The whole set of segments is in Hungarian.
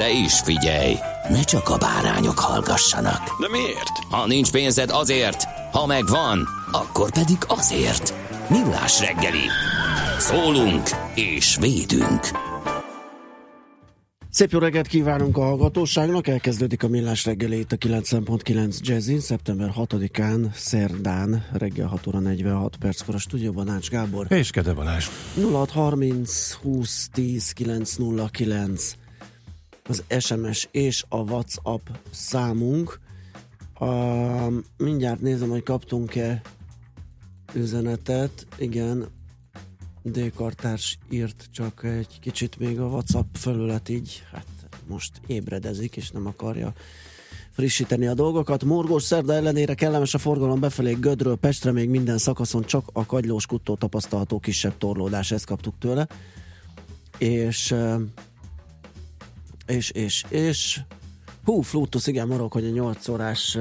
De is figyelj, ne csak a bárányok hallgassanak. De miért? Ha nincs pénzed azért, ha megvan, akkor pedig azért. Millás reggeli. Szólunk és védünk. Szép jó reggelt kívánunk a hallgatóságnak, elkezdődik a Millás reggeli itt a 90.9 Jazzin, szeptember 6-án, szerdán, reggel 6 óra 46 perckor a stúdióban Ács Gábor. És Kede Balázs. 0630 20 10 909 az SMS és a WhatsApp számunk. A, mindjárt nézem, hogy kaptunk-e üzenetet. Igen, D-kartárs írt csak egy kicsit még a WhatsApp felület így, hát most ébredezik, és nem akarja frissíteni a dolgokat. Morgós szerda ellenére kellemes a forgalom befelé Gödről Pestre, még minden szakaszon csak a kagylós kuttó tapasztalható kisebb torlódás, ezt kaptuk tőle. És és, és, és hú, Flutus, igen, marok, hogy a 8 órás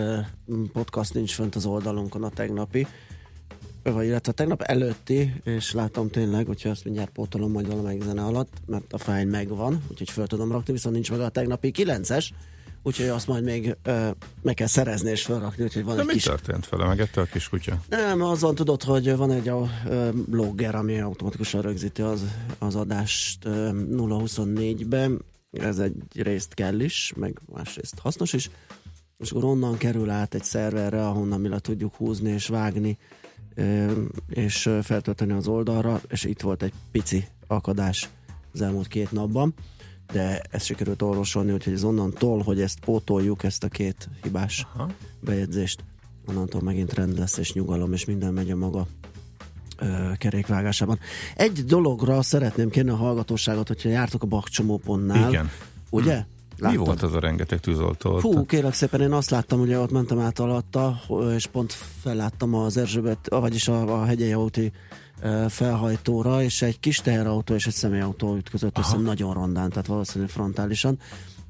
podcast nincs fönt az oldalunkon a tegnapi, vagy illetve a tegnap előtti, és látom tényleg, hogyha ezt mindjárt pótolom majd valamelyik zene alatt, mert a fájl megvan, úgyhogy föl tudom rakni, viszont nincs meg a tegnapi 9-es, úgyhogy azt majd még ö, meg kell szerezni és felrakni, úgyhogy van De egy mi kis... történt vele? Megette a kis kutya? Nem, azon tudod, hogy van egy a, ö, logger, ami automatikusan rögzíti az, az adást ö, 0-24-ben, ez egy részt kell is, meg másrészt hasznos is, és akkor onnan kerül át egy szerverre, ahonnan mi le tudjuk húzni és vágni, és feltölteni az oldalra, és itt volt egy pici akadás az elmúlt két napban, de ezt sikerült orvosolni, úgyhogy ez onnantól, hogy ezt pótoljuk, ezt a két hibás Aha. bejegyzést, onnantól megint rend lesz, és nyugalom, és minden megy a maga kerékvágásában. Egy dologra szeretném kérni a hallgatóságot, hogyha jártok a bakcsomópontnál, Igen. ugye? Mi volt az a rengeteg tűzoltó? Fú, kérlek szépen, én azt láttam, ugye ott mentem át alatta, és pont felláttam az Erzsébet, vagyis a, a hegyei ö, felhajtóra, és egy kis teherautó és egy személyautó ütközött össze nagyon rondán, tehát valószínűleg frontálisan.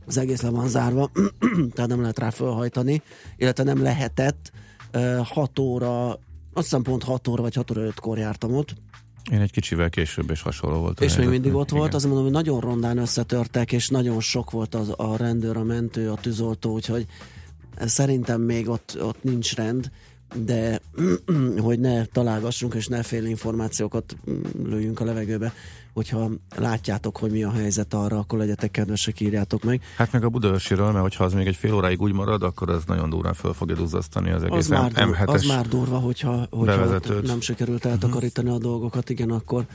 Az egész le van zárva, tehát nem lehet rá felhajtani, illetve nem lehetett. 6 óra, azt hiszem pont 6 óra vagy 6 óra 5-kor jártam ott, Én egy kicsivel később és hasonló volt. és még mindig ott volt, Igen. azt mondom, hogy nagyon rondán összetörtek, és nagyon sok volt az, a rendőr, a mentő, a tűzoltó, úgyhogy szerintem még ott, ott nincs rend, de hogy ne találgassunk, és ne fél információkat mm, lőjünk a levegőbe, hogyha látjátok, hogy mi a helyzet arra, akkor legyetek kedvesek, írjátok meg. Hát meg a Budaörsiről, mert hogyha az még egy fél óráig úgy marad, akkor az nagyon durván föl fogja duzzasztani az Az egész már, dur- M7-es. az már durva, hogyha, hogyha bevezetőt. nem sikerült eltakarítani a dolgokat, igen, akkor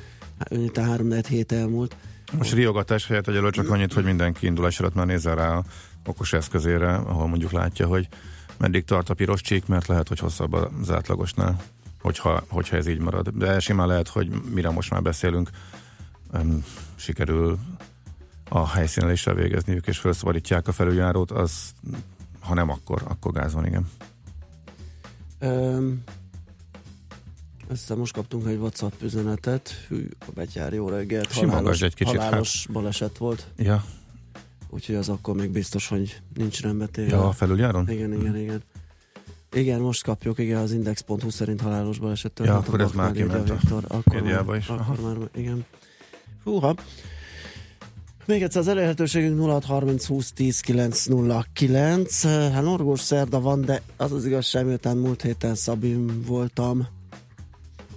itt a 3 hét elmúlt. Most riogatás helyett egyelőre csak annyit, hogy mindenki indulás előtt már nézze rá a okos eszközére, ahol mondjuk látja, hogy meddig tart a piros csík, mert lehet, hogy hosszabb az átlagosnál, hogyha, hogyha ez így marad. De simán lehet, hogy mire most már beszélünk, um, sikerül a helyszínelésre végezniük, és felszabadítják a felüljárót, az ha nem, akkor, akkor gáz van, igen. Öm, össze most kaptunk egy WhatsApp üzenetet. Hű, a betyár jó reggelt. Halálos, egy kicsit, hát. halálos baleset volt, Ja, úgyhogy az akkor még biztos, hogy nincs rendbetéve. ja a felüljáron? Igen, igen, igen. Igen, most kapjuk, igen, az index.hu szerint halálos baleset Ja, történt. akkor ez már kiment a Viktor. Akkor már, is. Akkor Aha. már, igen. Húha. Még egyszer az elérhetőségünk 0630 20 10 909. Hát norgós szerda van, de az az igazság, miután múlt héten Szabin voltam,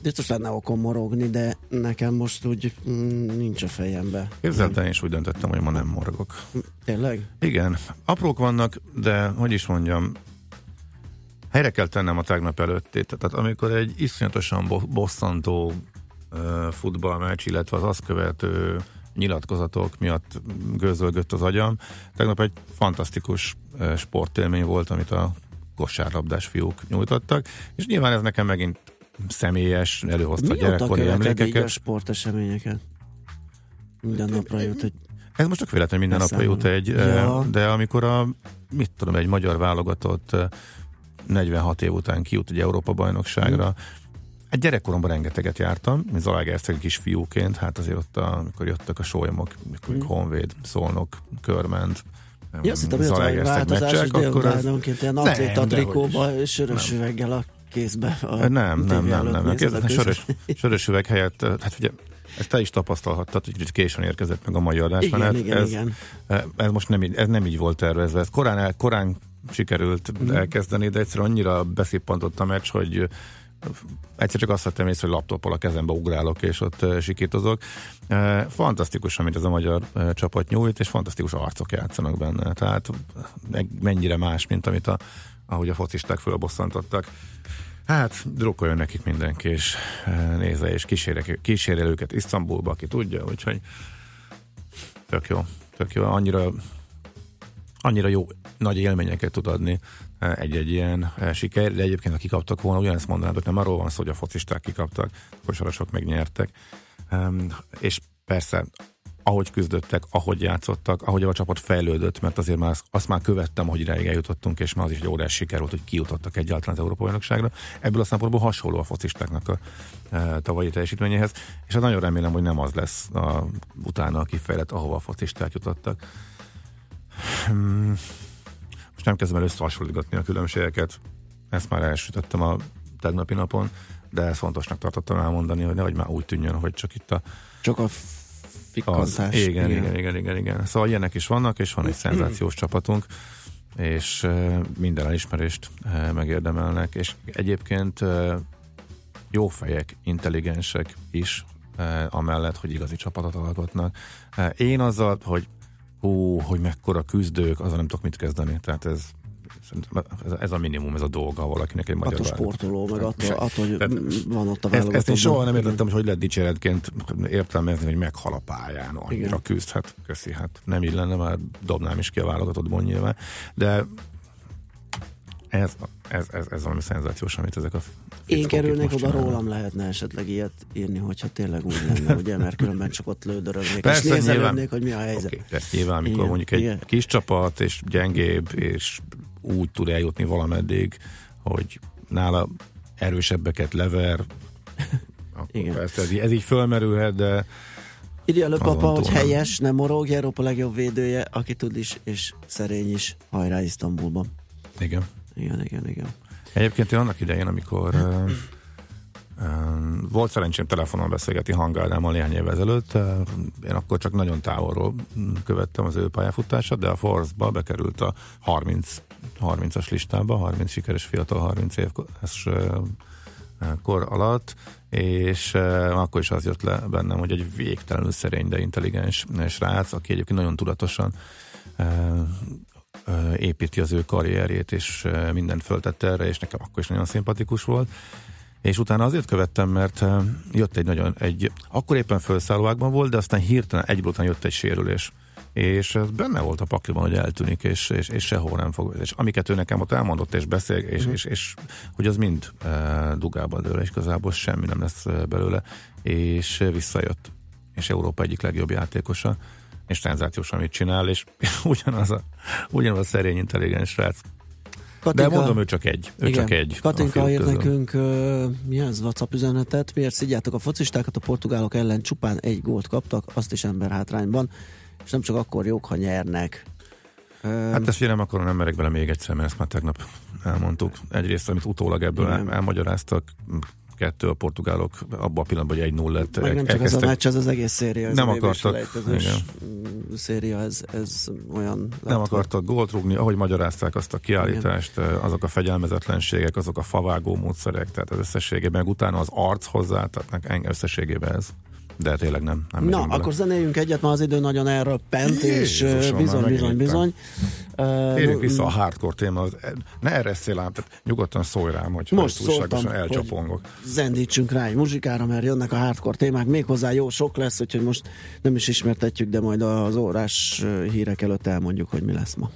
Biztos lenne okom morogni, de nekem most úgy mm, nincs a fejembe. Képzeld el, én is úgy döntöttem, hogy ma nem morgok. Tényleg? Igen, aprók vannak, de hogy is mondjam, helyre kell tennem a tegnap előttét. Tehát amikor egy iszonyatosan bo- bosszantó futballmeccs, illetve az azt követő nyilatkozatok miatt gőzölgött az agyam. Tegnap egy fantasztikus sportélmény volt, amit a kosárlabdás fiúk nyújtottak, és nyilván ez nekem megint személyes, előhozta a Mióta gyerekkori követed így a emlékeket. sporteseményeket? Minden napra jut egy... Ez most csak véletlenül minden napra jut egy, Ja. de amikor a, mit tudom, egy magyar válogatott eh, 46 év után kijut egy Európa bajnokságra, egy gyerekkoromban rengeteget jártam, mint Zalaegerszegi kis fiúként, hát azért ott, a, amikor jöttek a sólymok, amikor mm. Honvéd, Szolnok, Körment, Ja, azt hittem, hogy egy Zalaegerszeg változás, és akkor az... ilyen Nem, atléta trikóba, sörös üveggel a kézbe. A Nem, nem, nem, nem. a nem. Sörös, sörös üveg helyett, hát ugye, ezt te is tapasztalhattad, hogy kicsit későn érkezett meg a mai adásmenet. Igen, igen, ez, igen. ez most nem, így- ez nem így volt tervezve. Ez korán, el, korán sikerült Mhm. elkezdeni, de egyszerűen annyira beszippantott a meccs, hogy egyszer csak azt vettem észre, hogy laptoppal a kezembe ugrálok, és ott sikítozok. Fantasztikus, amit ez a magyar csapat nyújt, és fantasztikus arcok játszanak benne. Tehát mennyire más, mint amit a, ahogy a focisták fölbosszantottak. Hát, drukkoljon nekik mindenki, és nézze, és kísérje, őket Isztambulba, aki tudja, úgyhogy tök jó, tök jó. Annyira, annyira jó, nagy élményeket tud adni egy-egy ilyen siker, de egyébként ha kikaptak volna, ugyanezt mondanám, hogy nem arról van szó, hogy a focisták kikaptak, kosarasok megnyertek. És persze ahogy küzdöttek, ahogy játszottak, ahogy a csapat fejlődött, mert azért már azt, azt már követtem, hogy idáig eljutottunk, és már az is egy óriás siker volt, hogy kijutottak egyáltalán az Európa bajnokságra. Ebből a szempontból hasonló a focistáknak a e, tavalyi teljesítményéhez, és hát nagyon remélem, hogy nem az lesz a, utána a kifejlett, ahova a focisták jutottak. Nem kezdem el összehasonlítgatni a különbségeket, ezt már elsütöttem a tegnapi napon, de ezt fontosnak tartottam elmondani, hogy nehogy már úgy tűnjön, hogy csak itt a Csak a fikkantás. igen, igen, igen, igen, igen. Szóval ilyenek is vannak, és van egy szenzációs csapatunk, és minden elismerést megérdemelnek, és egyébként jó fejek, intelligensek is, amellett, hogy igazi csapatot alkotnak. Én azzal, hogy hú, hogy mekkora küzdők, azzal nem tudok mit kezdeni. Tehát ez, ez, ez a minimum, ez a dolga valakinek egy magyar Attól válogatott. sportoló, meg attól, attól hogy Tehát van ott a ezt, ezt én soha nem értettem, hogy hogy lehet dicséretként értelmezni, hogy meghal a pályán, annyira Igen. küzd, hát köszi, hát nem így lenne, már dobnám is ki a válogatottból nyilván, de ez, ez, ez, ez valami szenzációs, amit ezek a Én kerülnék oda, rólam lehetne esetleg ilyet írni, hogyha tényleg úgy lenne, ugye, mert különben csak ott lődörögnék, Persze, és nézelődnék, hogy mi a helyzet. Oké, persze, nyilván, amikor Igen, mondjuk egy igen. kis csapat, és gyengébb, és úgy tud eljutni valameddig, hogy nála erősebbeket lever, akkor Igen. persze ez, így- ez így fölmerülhet, de Írja Azon papa, hogy helyes, nem morog, Európa legjobb védője, aki tud is, és szerény is. Hajrá Isztambulban. igen. Igen, igen, igen. Egyébként én annak idején, amikor volt szerencsém telefonon beszélgetni Hangádámmal néhány évvel ezelőtt, uh, én akkor csak nagyon távolról követtem az ő pályafutását, de a Force-ba bekerült a 30, 30-as listába, 30 sikeres fiatal 30 éves kor alatt, és akkor is az jött le bennem, hogy egy végtelenül szerény, de intelligens srác, aki egyébként nagyon tudatosan építi az ő karrierjét, és mindent föltette erre, és nekem akkor is nagyon szimpatikus volt. És utána azért követtem, mert jött egy nagyon, egy, akkor éppen felszállóákban volt, de aztán hirtelen egyből után jött egy sérülés. És ez benne volt a pakliban, hogy eltűnik, és, és, és sehol nem fog. És amiket ő nekem ott elmondott, és beszél, és, és, és hogy az mind e, dugában dől, és igazából semmi nem lesz belőle. És visszajött. És Európa egyik legjobb játékosa és szenzációs, amit csinál, és ugyanaz a, ugyanaz a szerény, intelligens srác. De mondom, ő csak egy. Ő Igen. csak egy. Katinka írt nekünk, uh, mi az WhatsApp üzenetet, miért szidjátok a focistákat, a portugálok ellen csupán egy gólt kaptak, azt is ember hátrányban, és nem csak akkor jók, ha nyernek. Hát ezt ugye nem akarom, nem merek bele még egyszer, mert ezt már tegnap elmondtuk. Egyrészt, amit utólag ebből Igen. el, elmagyaráztak, kettő, a portugálok abban a pillanatban, hogy egy 0 lett. Meg nem csak ez a meccs, ez az egész széria. Ez Nem akartak, igen. széria, ez, ez olyan... Nem lett, akartak gólt rúgni, ahogy magyarázták azt a kiállítást, azok a fegyelmezetlenségek, azok a favágó módszerek, tehát az összességében, meg utána az arc hozzá, tehát nek- enge- összességében ez. De tényleg nem. nem Na, bele. akkor zenéljünk egyet, mert az idő nagyon elröppent, és Jézusom, ö, bizony, bizony, bizony. Térjünk vissza a hardcore téma, ne erresszél ám, tehát nyugodtan szólj rám, hogy Most túlságosan elcsapongok. Zendítsünk rá egy muzsikára, mert jönnek a hardcore témák, méghozzá jó sok lesz, úgyhogy most nem is ismertetjük, de majd az órás hírek előtt elmondjuk, hogy mi lesz ma.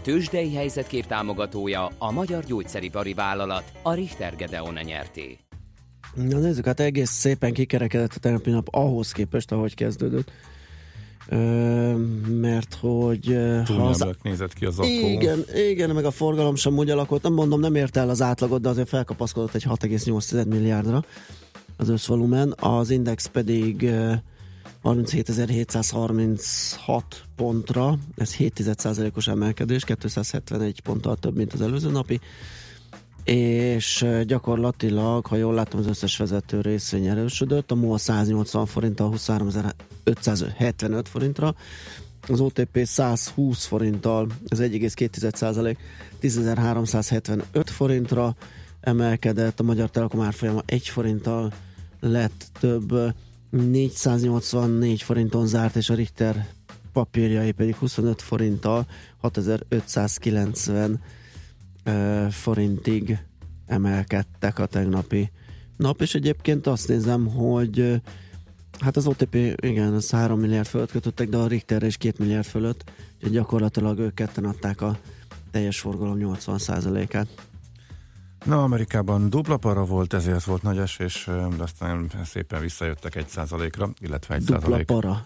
A tőzsdei helyzetkép támogatója a Magyar Gyógyszeripari Vállalat, a Richter Gedeon nyerté. Na nézzük, hát egész szépen kikerekedett a tegnapi nap ahhoz képest, ahogy kezdődött. Ö, mert hogy ha az, nézett ki az akkor. igen, igen, meg a forgalom sem úgy alakult. Nem mondom, nem érte el az átlagot, de azért felkapaszkodott egy 6,8 milliárdra az összvolumen. Az index pedig ö, 37.736 pontra, ez 7,1%-os emelkedés, 271 ponttal több, mint az előző napi, és gyakorlatilag, ha jól látom, az összes vezető részvény erősödött, a MOL 180 forinttal 23.575 forintra, az OTP 120 forinttal, ez 1,2% 10.375 forintra emelkedett, a Magyar Telekom árfolyama 1 forinttal lett több, 484 forinton zárt, és a Richter papírjai pedig 25 forinttal 6590 ö, forintig emelkedtek a tegnapi nap, és egyébként azt nézem, hogy hát az OTP, igen, az 3 milliárd fölött kötöttek, de a Richterre is 2 milliárd fölött, úgyhogy gyakorlatilag ők ketten adták a teljes forgalom 80%-át. Na, Amerikában dupla para volt, ezért volt nagy esés, de aztán szépen visszajöttek egy százalékra, illetve egy Dupla százalék. para.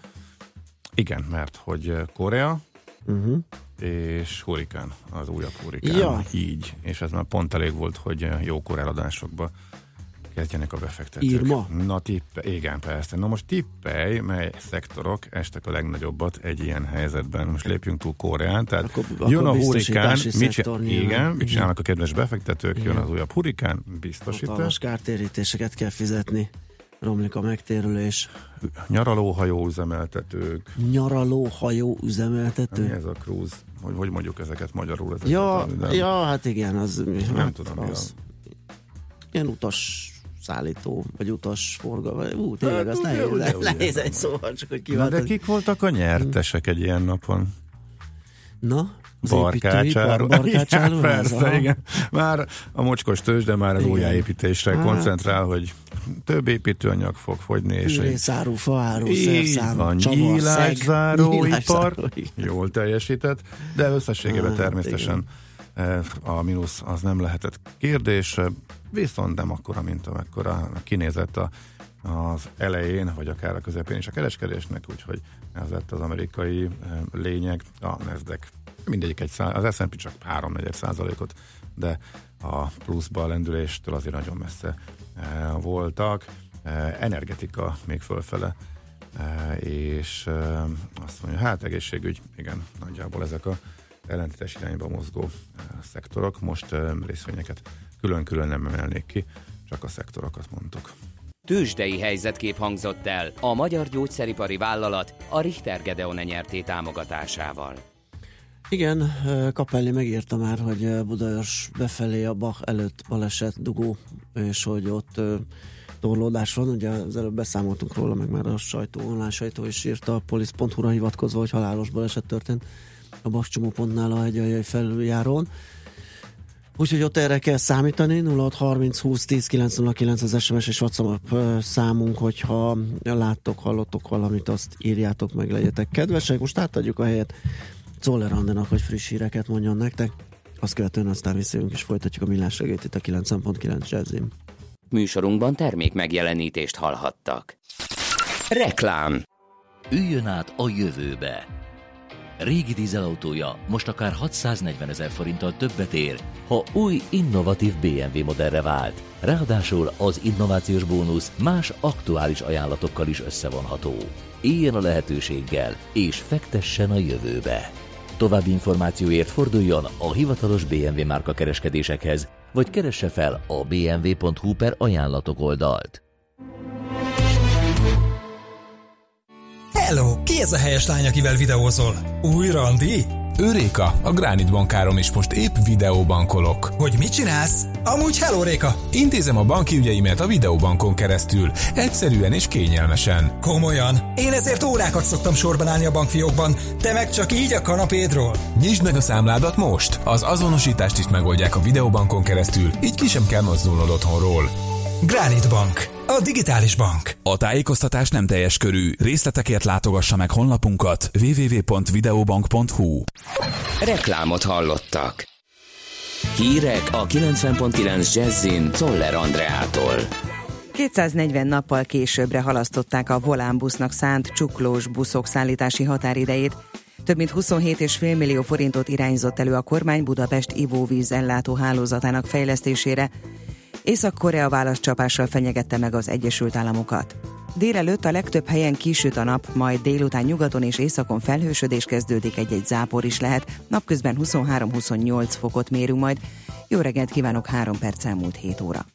Igen, mert hogy Korea Uh-huh. és hurikán, az újabb hurikán. Ja. Így, és ez már pont elég volt, hogy jó koreladásokba kezdjenek a befektetők. Írma? Na tippe, igen, persze. Na most tippelj, mely szektorok estek a legnagyobbat egy ilyen helyzetben. Most lépjünk túl Koreán, tehát Akkor- jön akkor a hurikán, mit, szektor csin- nyilván. igen, mit csinálnak a kedves befektetők, jön Igen. az újabb hurikán, biztosítás, Hatalmas kártérítéseket kell fizetni. Romlik a megtérülés. nyaralóhajó üzemeltetők, Nyaralóhajó üzemeltető. mi ez a cruise, hogy, hogy mondjuk ezeket magyarul? Ezeket, Ja, ja, hát igen, az Nem tudom, mi az. Ilyen utas szállító, vagy utas forgalma. Ú, tényleg, az nehéz, ugye, ugye. nehéz egy szóval, csak hogy Na, kiváltani. de kik voltak a nyertesek egy ilyen napon? Na, Barkácsáról. barkácsáról Igen, persze, Aha. igen. Már a mocskos tőzsde már az Igen. újjáépítésre Hát. koncentrál, hogy több építőanyag fog fogyni, és egy Fűrészáru, faáru, szerszám, nyílászáróipar, jól teljesített, de összességében természetesen eh, a mínusz az nem lehetett kérdés, viszont nem akkora, mint amekkora kinézett a, az elején, vagy akár a közepén is a kereskedésnek, úgyhogy ez lett az amerikai eh, lényeg, a Nasdaq mindegyik egy szá- az S&P csak 3 százalékot, de a pluszba a lendüléstől azért nagyon messze eh, voltak. Eh, energetika még fölfele, és azt mondja, hát egészségügy, igen, nagyjából ezek a ellentétes irányba mozgó szektorok. Most részvényeket külön-külön nem emelnék ki, csak a szektorokat mondtuk. Tőzsdei helyzetkép hangzott el a magyar gyógyszeripari vállalat a Richter Gedeon nyerté támogatásával. Igen, Kapelli megírta már, hogy Budaörs befelé a Bach előtt baleset dugó, és hogy ott torlódás van. Ugye az előbb beszámoltunk róla, meg már a sajtó, online sajtó is írta a polisz.hu-ra hivatkozva, hogy halálos baleset történt a Bach csomópontnál a hegyaljai felüljárón. Úgyhogy ott erre kell számítani, 0630 20 10 909 az SMS és WhatsApp számunk, hogyha láttok, hallottok valamit, azt írjátok meg, legyetek kedvesek. Most átadjuk a helyet Zoller Andenak, hogy friss híreket mondjon nektek. Azt követően aztán visszajövünk és folytatjuk a millás reggelt itt a 9.9 jazzim. Műsorunkban termék megjelenítést hallhattak. Reklám Üljön át a jövőbe! Régi dízelautója most akár 640 ezer forinttal többet ér, ha új, innovatív BMW modellre vált. Ráadásul az innovációs bónusz más aktuális ajánlatokkal is összevonható. Éljen a lehetőséggel, és fektessen a jövőbe! További információért forduljon a hivatalos BMW márka kereskedésekhez, vagy keresse fel a bmw.hu per ajánlatok oldalt. Hello, ki ez a helyes lány, akivel videózol? Új randi? Őréka, a Gránit bankárom is most épp videóbankolok. Hogy mit csinálsz? Amúgy hello, Réka! Intézem a banki ügyeimet a videóbankon keresztül, egyszerűen és kényelmesen. Komolyan, én ezért órákat szoktam sorban állni a bankfiókban, te meg csak így a kanapédról. Nyisd meg a számládat most! Az azonosítást is megoldják a videóbankon keresztül, így ki sem kell mozdulnod otthonról. Granite Bank, a digitális bank. A tájékoztatás nem teljes körű. Részletekért látogassa meg honlapunkat www.videobank.hu. Reklámot hallottak. Hírek a 90.9 Jazzin Toller Andreától. 240 nappal későbbre halasztották a volánbusznak szánt csuklós buszok szállítási határidejét. Több mint 27,5 millió forintot irányzott elő a kormány Budapest ivóvíz ellátó hálózatának fejlesztésére. Észak-Korea válaszcsapással fenyegette meg az Egyesült Államokat. Délelőtt a legtöbb helyen kisüt a nap, majd délután nyugaton és északon felhősödés kezdődik, egy-egy zápor is lehet. Napközben 23-28 fokot mérünk majd. Jó reggelt kívánok, 3 perc elmúlt 7 óra.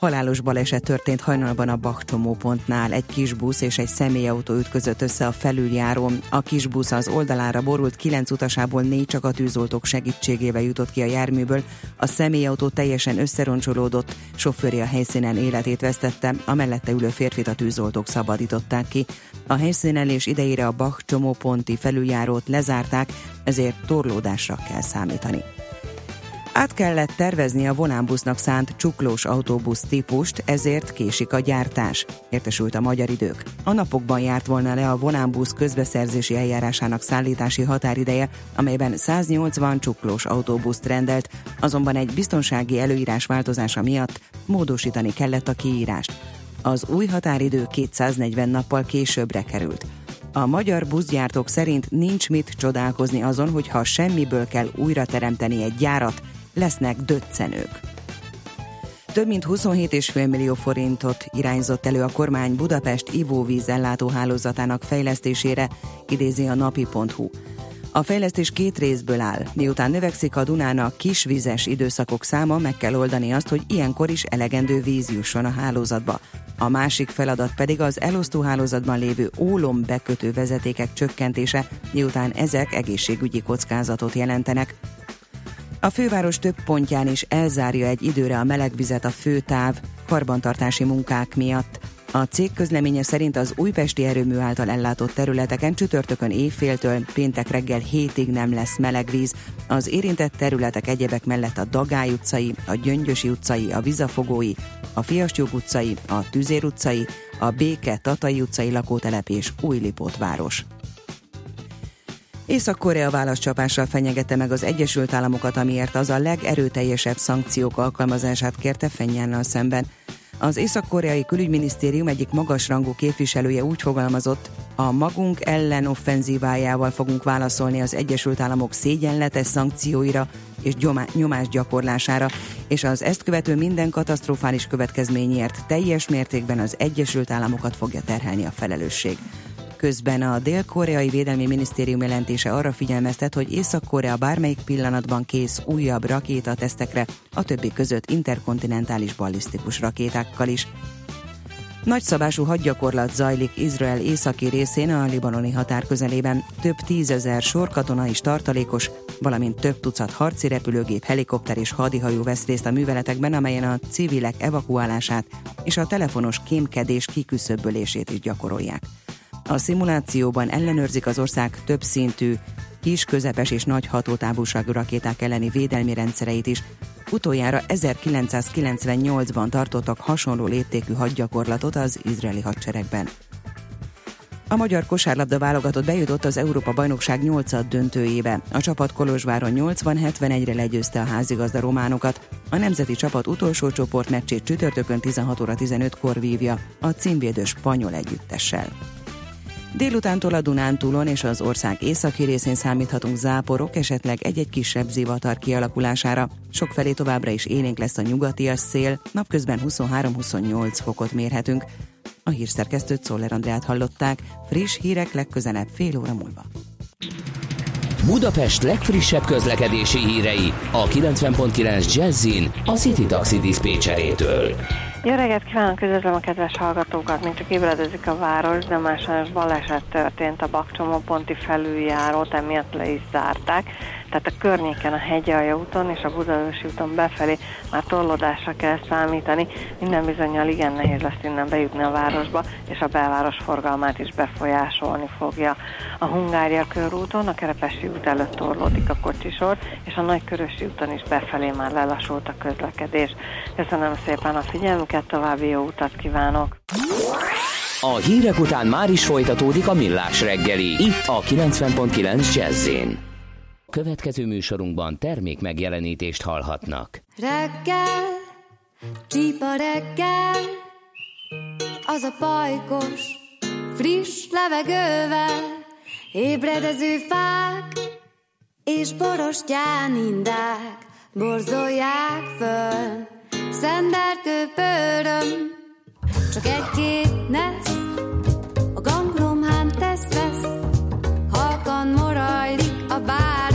Halálos baleset történt hajnalban a Bach csomópontnál. Egy kis busz és egy személyautó ütközött össze a felüljárón. A kis busz az oldalára borult, kilenc utasából négy csak a tűzoltók segítségével jutott ki a járműből. A személyautó teljesen összeroncsolódott, sofőri a helyszínen életét vesztette, a mellette ülő férfit a tűzoltók szabadították ki. A helyszínelés idejére a Bach csomóponti felüljárót lezárták, ezért torlódásra kell számítani. Át kellett tervezni a vonánbusznak szánt csuklós autóbusz típust, ezért késik a gyártás, értesült a magyar idők. A napokban járt volna le a vonánbusz közbeszerzési eljárásának szállítási határideje, amelyben 180 csuklós autóbuszt rendelt, azonban egy biztonsági előírás változása miatt módosítani kellett a kiírást. Az új határidő 240 nappal későbbre került. A magyar buszgyártók szerint nincs mit csodálkozni azon, hogy ha semmiből kell újra teremteni egy gyárat, lesznek döccenők. Több mint 27,5 millió forintot irányzott elő a kormány Budapest ivóvíz ellátóhálózatának fejlesztésére, idézi a napi.hu. A fejlesztés két részből áll. Miután növekszik a Dunának kisvizes időszakok száma, meg kell oldani azt, hogy ilyenkor is elegendő víz jusson a hálózatba. A másik feladat pedig az elosztó hálózatban lévő ólom bekötő vezetékek csökkentése, miután ezek egészségügyi kockázatot jelentenek. A főváros több pontján is elzárja egy időre a melegvizet a főtáv karbantartási munkák miatt. A cég közleménye szerint az újpesti erőmű által ellátott területeken csütörtökön éjféltől péntek reggel hétig nem lesz melegvíz. Az érintett területek egyebek mellett a Dagály utcai, a Gyöngyösi utcai, a Vizafogói, a Fiastyúk utcai, a Tüzér utcai, a Béke Tatai utcai lakótelep és Újlipót város. Észak-Korea válaszcsapással fenyegette meg az Egyesült Államokat, amiért az a legerőteljesebb szankciók alkalmazását kérte Fenyánnal szemben. Az észak-koreai külügyminisztérium egyik magasrangú képviselője úgy fogalmazott, a magunk ellen offenzívájával fogunk válaszolni az Egyesült Államok szégyenletes szankcióira és nyomás gyakorlására, és az ezt követő minden katasztrofális következményért teljes mértékben az Egyesült Államokat fogja terhelni a felelősség. Közben a Dél-Koreai Védelmi Minisztérium jelentése arra figyelmeztet, hogy Észak-Korea bármelyik pillanatban kész újabb rakétatesztekre, a többi között interkontinentális ballisztikus rakétákkal is. Nagyszabású hadgyakorlat zajlik Izrael északi részén a libanoni határ közelében. Több tízezer sorkatona is tartalékos, valamint több tucat harci repülőgép, helikopter és hadihajó vesz részt a műveletekben, amelyen a civilek evakuálását és a telefonos kémkedés kiküszöbölését is gyakorolják. A szimulációban ellenőrzik az ország több szintű, kis, közepes és nagy hatótávolságú rakéták elleni védelmi rendszereit is. Utoljára 1998-ban tartottak hasonló léptékű hadgyakorlatot az izraeli hadseregben. A magyar kosárlabda válogatott bejutott az Európa Bajnokság 8 döntőjébe. A csapat Kolozsváron 80-71-re legyőzte a házigazda románokat. A nemzeti csapat utolsó csoportmeccsét csütörtökön 16 óra 15-kor vívja a címvédő spanyol együttessel. Délutántól a Dunántúlon és az ország északi részén számíthatunk záporok, esetleg egy-egy kisebb zivatar kialakulására. Sokfelé továbbra is élénk lesz a nyugatias szél, napközben 23-28 fokot mérhetünk. A hírszerkesztőt Szoller Andrát hallották, friss hírek legközelebb fél óra múlva. Budapest legfrissebb közlekedési hírei a 90.9 Jazzin a City Taxi Dispécsejétől. Jó reggelt kívánok, üdvözlöm a kedves hallgatókat! Mint csak ébredezik a város, de már sajnos baleset történt a Bakcsomóponti felüljárót, emiatt le is zárták. Tehát a környéken a Hegyalja úton és a Budaörsi úton befelé már torlódásra kell számítani. Minden bizonyal igen nehéz lesz innen bejutni a városba, és a belváros forgalmát is befolyásolni fogja. A Hungária körúton, a Kerepesi út előtt torlódik a kocsisor, és a Nagykörösi úton is befelé már lelassult a közlekedés. Köszönöm szépen a figyelmüket, további jó utat kívánok! A hírek után már is folytatódik a millás reggeli, itt a 90.9 Jazzin. Következő műsorunkban termék megjelenítést hallhatnak. Reggel, csípa reggel, az a pajkos, friss levegővel, ébredező fák, és borostyán indák, borzolják föl, szenderkő pöröm, csak egy-két nesz, a ganglomhán tesz-vesz, halkan morajlik a város,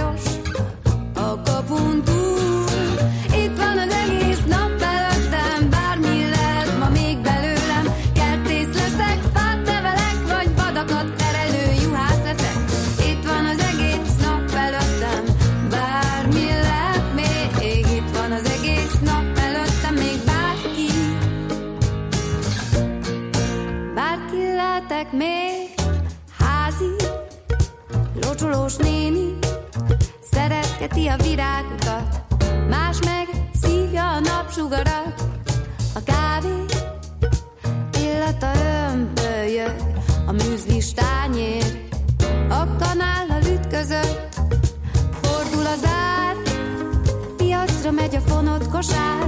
szeretgeti a virágokat, más meg szívja a napsugarat, a kávé illata ömbölyög, a műzlis tányér, a kanállal ütközött, fordul az ár, piacra megy a fonott kosár,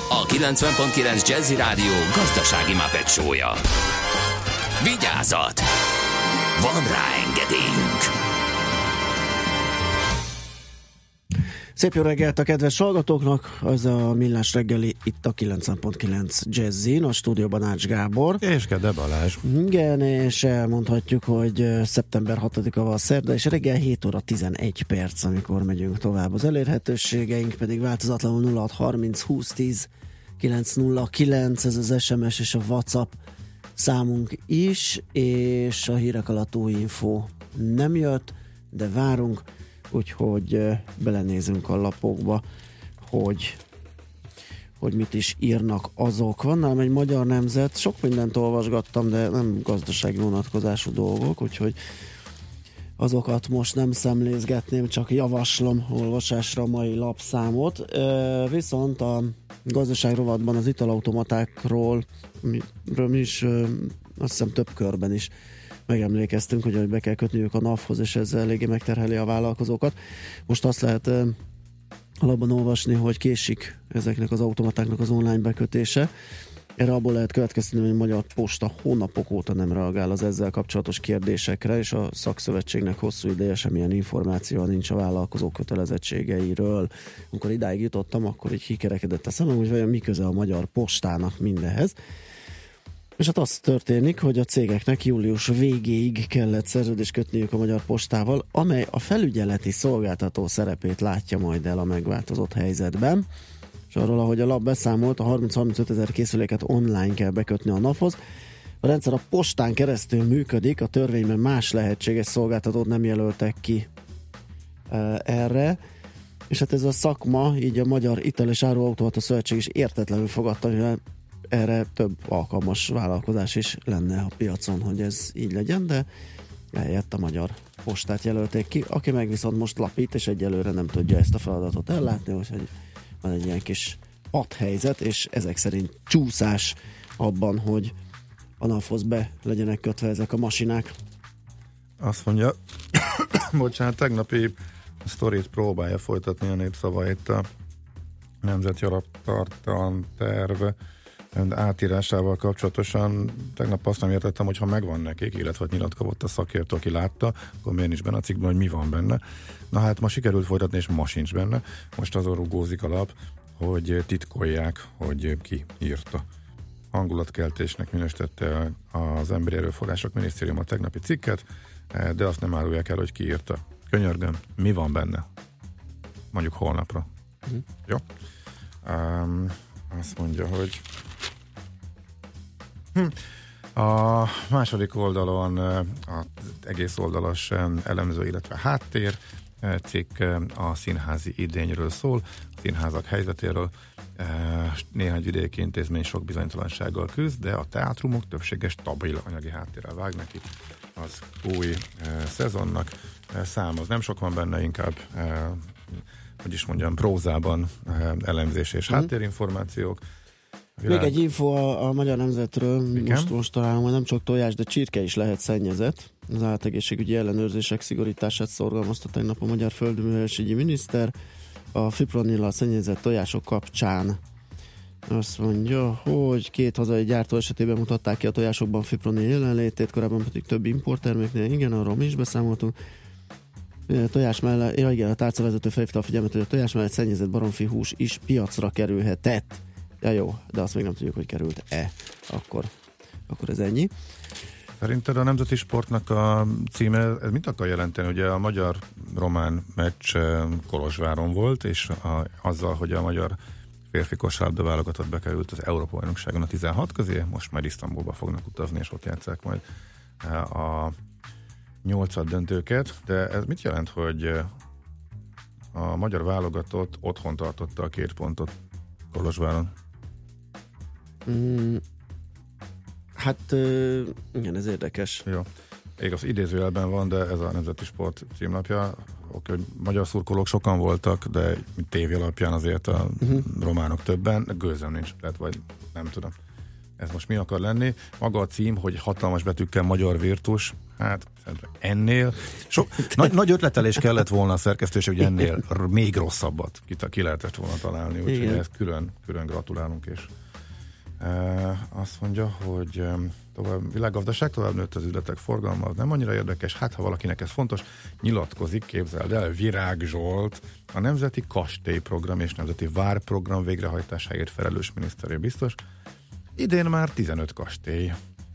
a 90.9 Jazzy Rádió gazdasági mapetsója. Vigyázat! Van rá engedélyünk! Szép jó reggelt a kedves hallgatóknak, az a Millás reggeli itt a 90.9 Jazzin, a stúdióban Ács Gábor. És Kede Balázs. Igen, és elmondhatjuk, hogy szeptember 6-a van szerda, és reggel 7 óra 11 perc, amikor megyünk tovább. Az elérhetőségeink pedig változatlanul 0630 2010 909, ez az SMS és a WhatsApp számunk is, és a hírek alatt új info nem jött, de várunk, úgyhogy belenézünk a lapokba, hogy hogy mit is írnak azok. Van nálam egy magyar nemzet, sok mindent olvasgattam, de nem gazdasági vonatkozású dolgok, úgyhogy azokat most nem szemlézgetném, csak javaslom olvasásra a mai lapszámot. Viszont a gazdaság rovatban az italautomatákról miről mi is azt hiszem több körben is megemlékeztünk, hogy be kell kötniük a NAV-hoz, és ez eléggé megterheli a vállalkozókat. Most azt lehet alapban olvasni, hogy késik ezeknek az automatáknak az online bekötése. Erre abból lehet következtetni, hogy a Magyar Posta hónapok óta nem reagál az ezzel kapcsolatos kérdésekre, és a szakszövetségnek hosszú ideje semmilyen információ nincs a vállalkozó kötelezettségeiről. Amikor idáig jutottam, akkor így kikerekedett a szemem, hogy vajon mi köze a Magyar Postának mindenhez. És hát az történik, hogy a cégeknek július végéig kellett szerződést kötniük a Magyar Postával, amely a felügyeleti szolgáltató szerepét látja majd el a megváltozott helyzetben. És arról, ahogy a lap beszámolt, a 30-35 ezer készüléket online kell bekötni a NAV-hoz. A rendszer a postán keresztül működik, a törvényben más lehetséges szolgáltatót nem jelöltek ki e, erre. És hát ez a szakma, így a Magyar Ital és Áruautomata Szövetség is értetlenül fogadta, hogy erre több alkalmas vállalkozás is lenne a piacon, hogy ez így legyen, de eljött a magyar postát jelölték ki, aki meg viszont most lapít, és egyelőre nem tudja ezt a feladatot ellátni, úgyhogy van egy ilyen kis padhelyzet, és ezek szerint csúszás abban, hogy a NAV-hoz be legyenek kötve ezek a masinák. Azt mondja, bocsánat, tegnapi sztorit próbálja folytatni a népszava itt a Nemzeti Alaptartalom terv átírásával kapcsolatosan tegnap azt nem értettem, hogy ha megvan nekik, illetve nyilatkozott a szakértő, aki látta, akkor miért nincs benne a cikkben, hogy mi van benne. Na hát ma sikerült folytatni, és ma sincs benne. Most azon rugózik a lap, hogy titkolják, hogy ki írta. Hangulatkeltésnek minősítette az Emberi Erőforrások Minisztérium a tegnapi cikket, de azt nem árulják el, hogy ki írta. Könyörgöm, mi van benne? Mondjuk holnapra. Mhm. Jó? Um, azt mondja, hogy hm. a második oldalon az egész oldalas elemző, illetve háttér cikk a színházi idényről szól, a színházak helyzetéről, néhány vidéki intézmény sok bizonytalansággal küzd, de a teátrumok többséges stabil anyagi háttérrel vág neki az új szezonnak. Szám az nem sok van benne, inkább hogy is mondjam, prózában elemzés és Mhm. háttérinformációk. Még egy info a, a Magyar Nemzetről, Igen? most, most találom, hogy nem csak tojás, de csirke is lehet szennyezett. Az állategészségügyi ellenőrzések szigorítását szorgalmazta tegnap a Magyar Földművelésügyi Miniszter a fipronilla szennyezett tojások kapcsán. Azt mondja, hogy két hazai gyártó esetében mutatták ki a tojásokban fipronil jelenlétét, korábban pedig több importterméknél. Igen, arról mi is beszámoltunk. Tojás mellett, ja igen, a tárcavezető felhívta a figyelmet, hogy a tojás mellett szennyezett baromfi hús is piacra kerülhetett. Ja jó, de azt még nem tudjuk, hogy került-e. Akkor, akkor ez ennyi. Szerinted a nemzeti sportnak a címe, ez mit akar jelenteni? Ugye a magyar-román meccs Kolozsváron volt, és a, azzal, hogy a magyar férfi kosárlabda válogatott bekerült az Európa bajnokságon a 16 közé, most majd Isztambulba fognak utazni, és ott játszák majd a nyolcad döntőket, de ez mit jelent, hogy eh, a magyar válogatott otthon tartotta a két pontot Kolozsváron. Mm, hát ö, igen, ez érdekes. Jó. Ég az idézőjelben van, de ez a Nemzeti Sport címlapja. Oké, hogy magyar szurkolók sokan voltak, de tévé alapján azért a uh-huh. románok többen. Gőzöm nincs, tehát vagy nem tudom. Ez most mi akar lenni? Maga a cím, hogy hatalmas betűkkel magyar virtus, hát szerintem ennél so, nagy, nagy ötletelés kellett volna a szerkesztőség, hogy ennél még rosszabbat ki, ki lehetett volna találni, úgyhogy ezt külön, külön gratulálunk, és e, azt mondja, hogy e, tovább, világgazdaság tovább nőtt az üzletek forgalma, az nem annyira érdekes, hát ha valakinek ez fontos, nyilatkozik, képzeld el, Virág Zsolt, a Nemzeti Kastélyprogram és Nemzeti Várprogram végrehajtásáért felelős miniszteri biztos, Idén már 15 kastély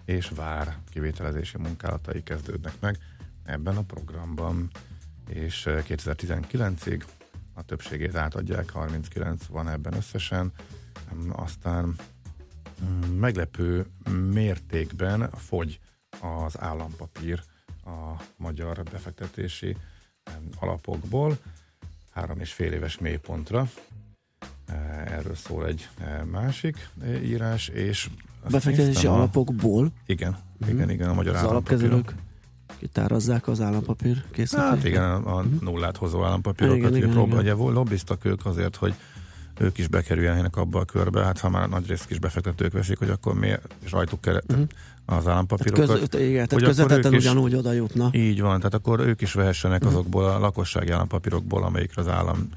és vár kivételezési munkálatai kezdődnek meg ebben a programban, és eh, 2019-ig a többségét átadják, 39 van ebben összesen, aztán mm, meglepő mértékben fogy az állampapír a magyar befektetési alapokból, három és fél éves mélypontra. Eh, Erről szól egy eh, másik eh, írás, és azt Befektetési néztem alapokból Igen, Mhm. igen, igen, a magyar az alapkezelők kitárazzák az állampapír készítést. Hát igen, a, a nullát hozó állampapírokat Igen, igen, prób- igen. ugye lobbiztak ők azért, hogy ők is bekerüljenek abba a körbe, hát ha már nagy részt kis befektetők veszik, hogy akkor és rajtuk keret Mhm. az állampapírokat. Tehát köz, igen, tehát közvetetten ugyanúgy oda jutna. Így van, tehát akkor ők is vehessenek Mhm. azokból a lakossági állampapírokból, amelyikre az állam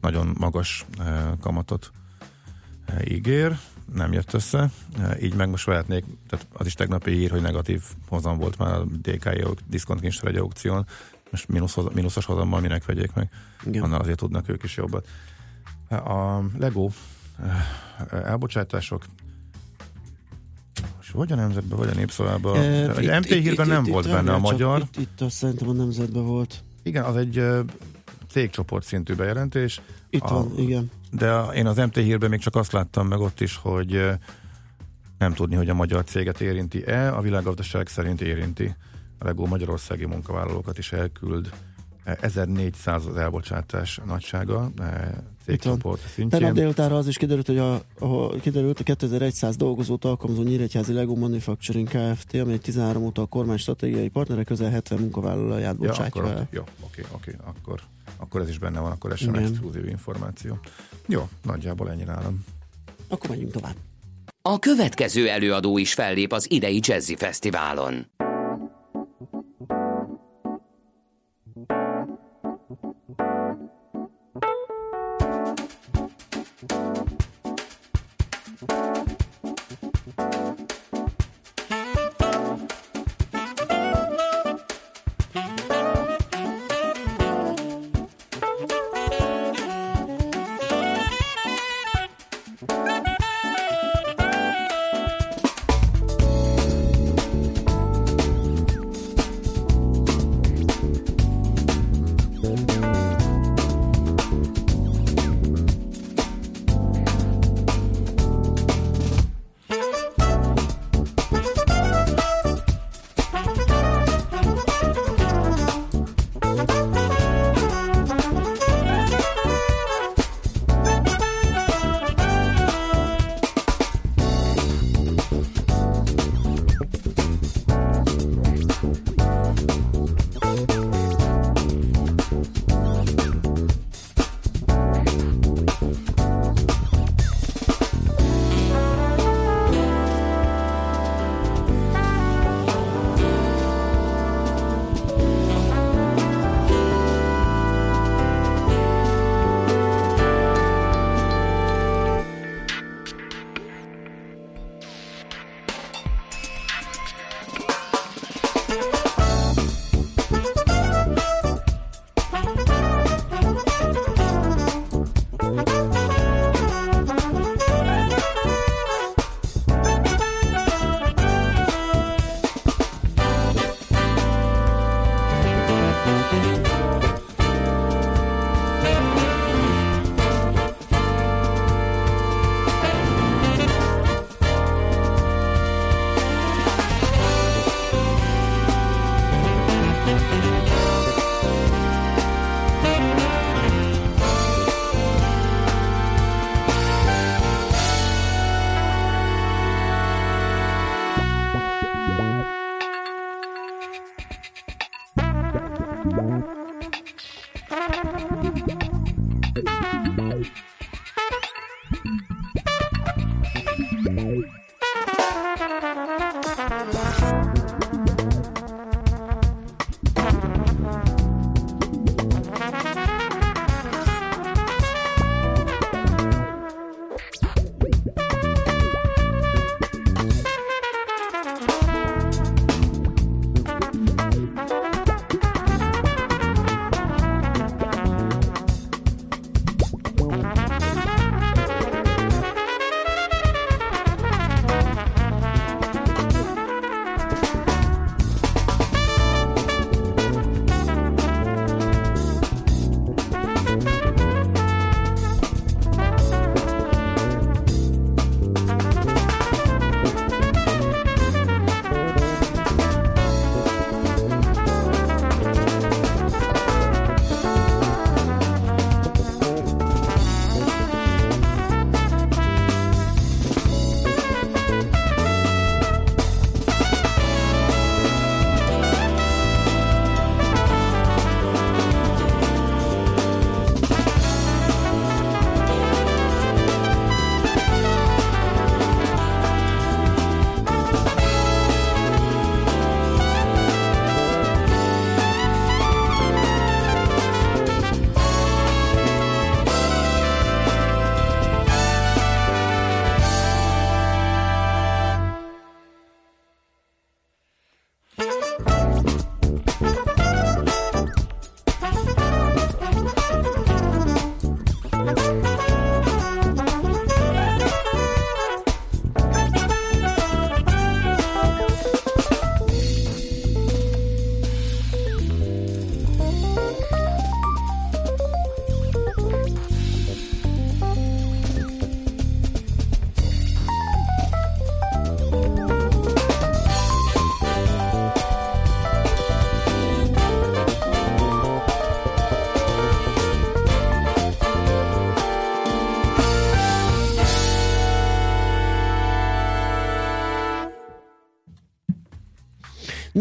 nagyon magas eh, kamatot eh, ígér, nem jött össze, így meg most vehetnék, tehát az is tegnapi hír, hogy negatív hozam volt már a DKI diszkontkincstár egy aukción, most mínusz, mínuszos hozammal minek vegyék meg, Igen. annál azért tudnak ők is jobbat. A Lego elbocsátások és vagy a nemzetben, vagy a népszavában. Eh, a itt- MT itt- hírben itt- nem itt- volt itt benne a magyar. Itt, itt azt szerintem a nemzetben volt. Igen, az egy cégcsoport szintű bejelentés. Itt A- van, igen. De én az MT hírben még csak azt láttam meg ott is, hogy nem tudni, hogy a magyar céget érinti-e, a világgazdaság szerint érinti. A Lego magyarországi munkavállalókat is elküld. E, 1400 az elbocsátás nagysága e, cégcsoport Tegnap szintjén. délutánra az is kiderült, hogy a, a, kiderült a 2100 dolgozót alkalmazó Nyíregyházi Lego Manufacturing Kft., amely 13 óta a kormány stratégiai partnere közel 70 munkavállalóját Ja, bocsátja akkor, el. jó, oké, oké, akkor, akkor ez is benne van, akkor ez sem Igen. exkluzív információ. Jó, nagyjából ennyi nálam. Akkor menjünk tovább. A következő előadó is fellép az idei Jazzy Fesztiválon.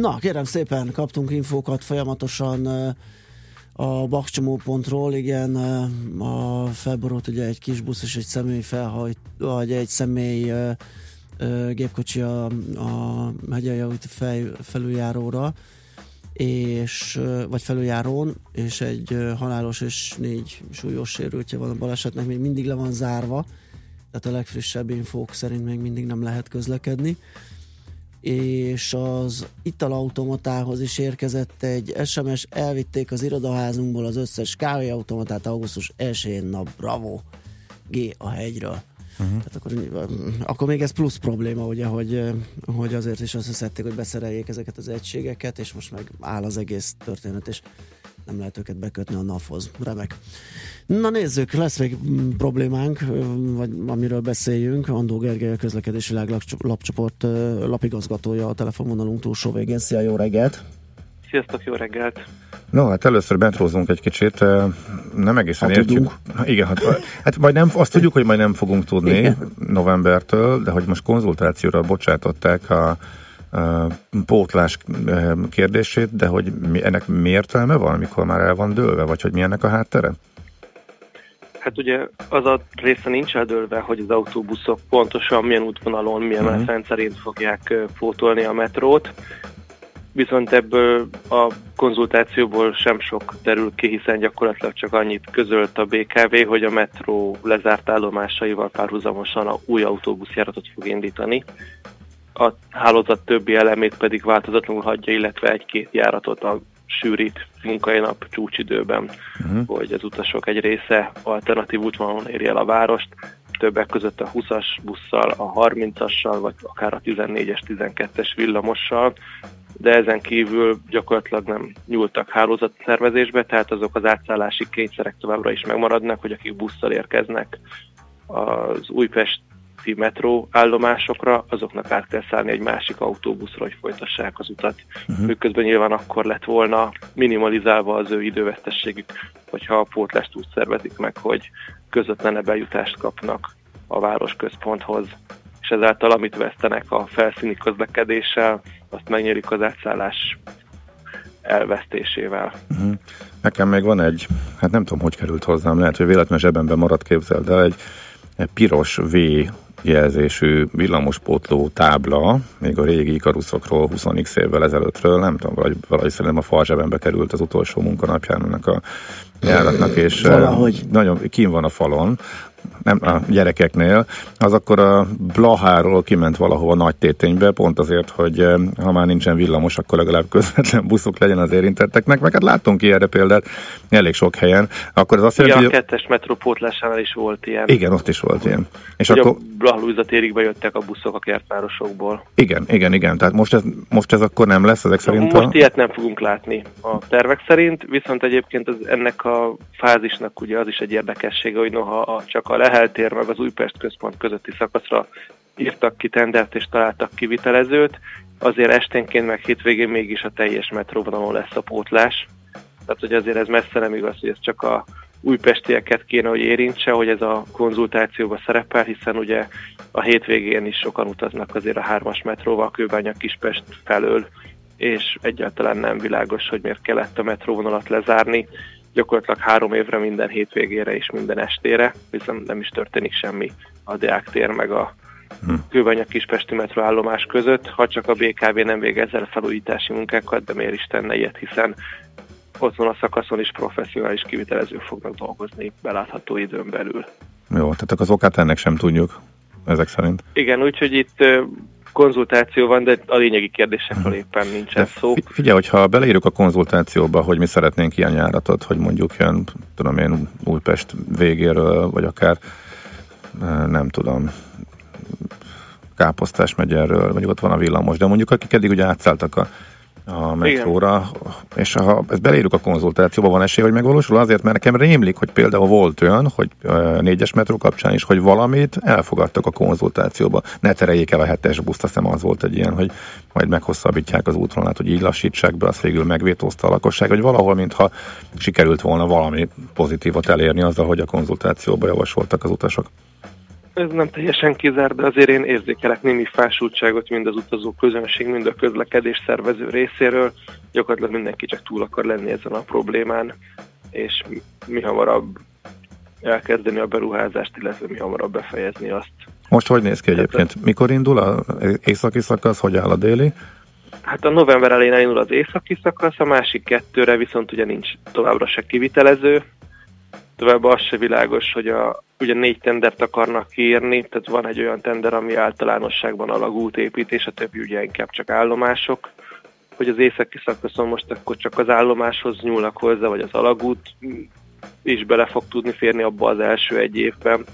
Na, kérem szépen, kaptunk infókat folyamatosan a bakcsomó.ról, igen, a felborult ugye egy kis busz és egy személy felhajt, vagy egy személy gépkocsi a, a fej, felüljáróra, és, vagy felüljárón, és egy halálos és négy súlyos sérültje van a balesetnek, még mindig le van zárva, tehát a legfrissebb infók szerint még mindig nem lehet közlekedni és az italautomatához is érkezett egy SMS, elvitték az irodaházunkból az összes kávéautomatát augusztus 1-én, na bravo, G a hegyről. Uh-huh. Tehát akkor, akkor még ez plusz probléma, ugye, hogy, hogy azért is azt szedték, hogy beszereljék ezeket az egységeket, és most meg áll az egész történet, és nem lehet őket bekötni a NAV-hoz. Remek. Na nézzük, lesz még mm, problémánk, vagy amiről beszéljünk. Andó Gergely, a közlekedési lapcsoport lapigazgatója a telefonvonalunk túlsó végén. Szia, jó reggelt! Sziasztok, jó reggelt! No, hát először betrózunk egy kicsit, nem egészen Ha értjük. tudunk. Igen, hát, hát majd nem, azt tudjuk, hogy majd nem fogunk tudni Igen. novembertől, de hogy most konzultációra bocsátották a pótlás kérdését, de hogy ennek mi értelme van, mikor már el van dőlve, vagy hogy mi ennek a háttere? Hát ugye az a része nincs eldőlve, hogy az autóbuszok pontosan milyen útvonalon, milyen Mhm. uh-huh. rendszerint fogják pótolni a metrót. Viszont ebből a konzultációból sem sok terül ki, hiszen gyakorlatilag csak annyit közölt a BKV, hogy a metró lezárt állomásaival párhuzamosan a új autóbuszjáratot fog indítani. A hálózat többi elemét pedig változatlanul hagyja, illetve egy-két járatot a sűrít munkai nap csúcsidőben, uh-huh. hogy az utasok egy része alternatív útvonalon érje el a várost, többek között a 20-as busszal, a 30-assal, vagy akár a 14-es, 12-es villamossal, de ezen kívül gyakorlatilag nem nyúltak hálózatszervezésbe, tehát azok az átszállási kényszerek továbbra is megmaradnak, hogy akik busszal érkeznek az Újpesti metró állomásokra, azoknak át kell szállni egy másik autóbuszra, hogy folytassák az utat. Uh-huh. Miközben nyilván akkor lett volna minimalizálva az ő idővesztességük, hogyha a pótlást úgy szervezik meg, hogy közvetlenebb eljutást kapnak a városközponthoz, és ezáltal amit vesztenek a felszíni közlekedéssel, azt megnyerik az átszállás elvesztésével. Uh-huh. Nekem még van egy, hát nem tudom, hogy került hozzám, lehet, hogy véletlen zsebemben maradt képzeld el, egy, egy piros V jelzésű villamospótló tábla, még a régi ikaruszokról 20x évvel ezelőttről, nem tudom, vagy valahogy szerintem a farzsebembe került az utolsó munkanapján ennek a járatnak, és eh, Valahogy. nagyon kín van a falon, nem a gyerekeknél, az akkor a Blaháról kiment valahova nagy téténybe, pont azért, hogy eh, ha már nincsen villamos, akkor legalább közvetlen buszok legyen az érintetteknek, meg hát láttunk erre példát elég sok helyen. Akkor ez azt jelenti, a hogy kettes metró pótlásánál is volt ilyen. igen, ott is volt ilyen. És hogy akkor, a Blahlújza térig bejöttek a buszok a kertvárosokból. igen, igen, igen, tehát most ez, most ez akkor nem lesz ezek szerint Most a... ilyet nem fogunk látni a tervek szerint, viszont egyébként az, ennek a fázisnak ugye az is egy érdekessége, hogy noha a, csak a Lehel meg az Újpest központ közötti szakaszra írtak ki tendert és találtak kivitelezőt, azért esténként meg hétvégén mégis a teljes metróvonalon lesz a pótlás. Tehát, hogy azért ez messze nem igaz, hogy ez csak a újpestieket kéne, hogy érintse, hogy ez a konzultációba szerepel, hiszen ugye a hétvégén is sokan utaznak azért a hármas metróval Kőbánya Kispest felől, és egyáltalán nem világos, hogy miért kellett a metróvonalat lezárni. Gyakorlatilag három évre minden hétvégére és minden estére, viszont nem is történik semmi a Deák tér meg a Kőbánya Kispesti metróállomás között, ha csak a BKV nem végez el felújítási munkákat, de miért is tenne ilyet, hiszen ott van a szakaszon is professzionális kivitelezők fognak dolgozni belátható időn belül. Jó, tehát az okát ennek sem tudjuk, ezek szerint. Igen, úgyhogy itt konzultáció van, de a lényegi kérdésekről éppen nincsen szó. Fi- Figyelj, hogyha beleírjuk a konzultációba, hogy mi szeretnénk ilyen járatot, hogy mondjuk jön, tudom én, Újpest végéről, vagy akár nem tudom, Káposztás megyerről, vagy ott van a villamos, de mondjuk akik eddig ugye átszálltak a, a metróra, és ha ezt beleírjuk a konzultációba, van esély, hogy megvalósul azért, mert nekem rémlik, hogy például volt olyan, hogy négyes metró kapcsán is, hogy valamit elfogadtak a konzultációba. Ne tereljék el a hetes buszt, azt az volt egy ilyen, hogy majd meghosszabbítják az útvonalát, hogy így lassítsák be, azt végül megvétózta a lakosság, hogy valahol, mintha sikerült volna valami pozitívat elérni azzal, hogy a konzultációba javasoltak az utasok. Ez nem teljesen kizárt, de azért én érzékelek némi fásultságot mind az utazó közönség, mind a közlekedés szervező részéről. Gyakorlatilag mindenki csak túl akar lenni ezen a problémán, és mi hamarabb elkezdeni a beruházást, illetve mi hamarabb befejezni azt. Most hogy néz ki egyébként? Mikor indul a északi szakasz, hogy áll a déli? Hát a november elején elindul az északi szakasz, a másik kettőre viszont ugye nincs továbbra se kivitelező. Továbbá az se világos, hogy a, ugye négy tendert akarnak kiírni, tehát van egy olyan tender, ami általánosságban alagút építés, a többi ugye inkább csak állomások. Hogy az északi szakaszon most akkor csak az állomáshoz nyúlnak hozzá, vagy az alagút is bele fog tudni férni abba az első egy évben.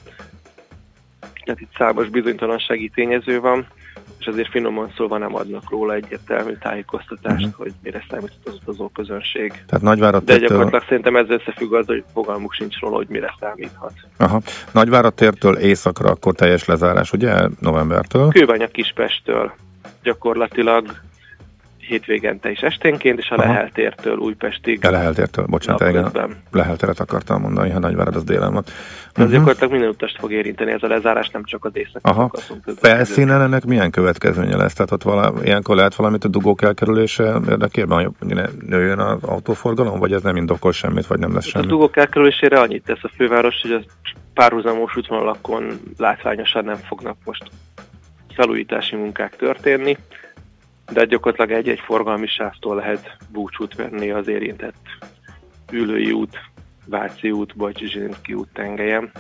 Tehát itt számos bizonytalansági tényező van, és azért finoman szólva nem adnak róla egyértelmű tájékoztatást, uh-huh. hogy mire számított az utazó közönség. Tehát Nagyvárad De gyakorlatilag szerintem ez összefügg az, hogy fogalmuk sincs róla, hogy mire számíthat. aha, Nagyvárad tértől északra akkor teljes lezárás, ugye? Novembertől. Kőbánya Kispesttől gyakorlatilag hétvégente is esténként, és a Aha. Lehel tértől Újpestig. Ja, Lehel tértől, bocsánat, igen, napközben. Lehel teret akartam mondani, ha Nagyvárad az délen van. Ez Mhm. gyakorlatilag minden utast fog érinteni ez a lezárás, nem csak az északi Aha. Felszínen ennek milyen következménye lesz? Tehát ott vala, ilyenkor lehet valamit a dugók elkerülése érdekében, hogy ne nőjön az autóforgalom, vagy ez nem indokol semmit, vagy nem lesz A semmi? dugók elkerülésére annyit tesz a főváros, hogy a párhuzamos útvonalakon látványosan nem fognak most felújítási munkák történni, de gyakorlatilag egy-egy forgalmi sávtól lehet búcsút venni az érintett Ülői út, Váci út, Bajcsi Zsilinszki út tengelyen.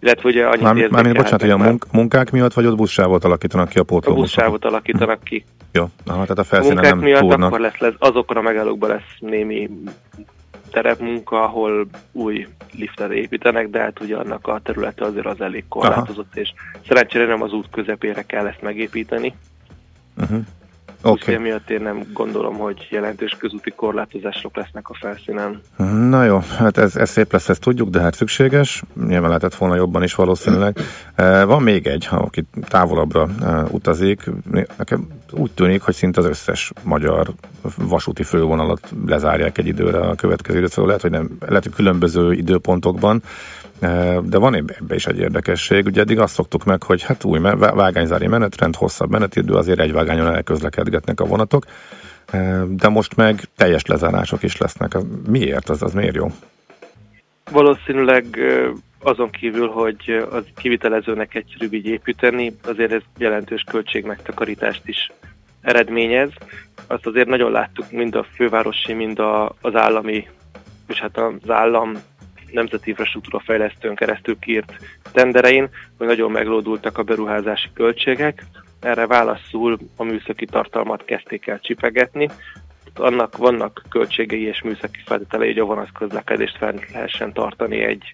Illetve ugye annyit Mármint, mármint bocsánat, hogy a munk, munkák miatt, vagy ott buszsávot alakítanak ki a már. a buszsávot alakítanak ki. Jó, aha, tehát a A felszínen munkák nem miatt túrnak. akkor lesz, lesz, azokon a megállókban lesz némi terepmunka, ahol új liftet építenek, de hát ugye annak a területe azért az elég korlátozott, és szerencsére nem az út közepére kell ezt megépíteni. Uh-huh. Úgyhogy Oké. emiatt én nem gondolom, hogy jelentős közúti korlátozások lesznek a felszínen. Na jó, hát ez, ez szép lesz, ezt tudjuk, de hát szükséges. Nyilván lehetett volna jobban is valószínűleg. Eh, Van még egy, aki távolabbra eh, utazik. Nekem úgy tűnik, hogy szinte az összes magyar vasúti fővonalat lezárják egy időre a következő időt, szóval lehet, hogy nem, lehet, hogy különböző időpontokban, Eh, de van ebbe is egy érdekesség. Ugye eddig azt szoktuk meg, hogy hát új vágányzári menetrend, hosszabb menetidő, azért egy vágányon elközlekedgetnek a vonatok, Eh, de most meg teljes lezárások is lesznek. Miért? Az, az miért jó? Valószínűleg ö, azon kívül, hogy az kivitelezőnek egyszerűbb így építeni, azért ez jelentős költségmegtakarítást is eredményez. Azt azért nagyon láttuk mind a fővárosi, mind a, az állami, és hát az állam nemzeti infrastruktúra fejlesztőn keresztül kiírt tenderein, hogy nagyon meglódultak a beruházási költségek. Erre válaszul a műszaki tartalmat kezdték el csipegetni, annak vannak költségei és műszaki feltételei, hogy a vonatközlekedést fent lehessen tartani egy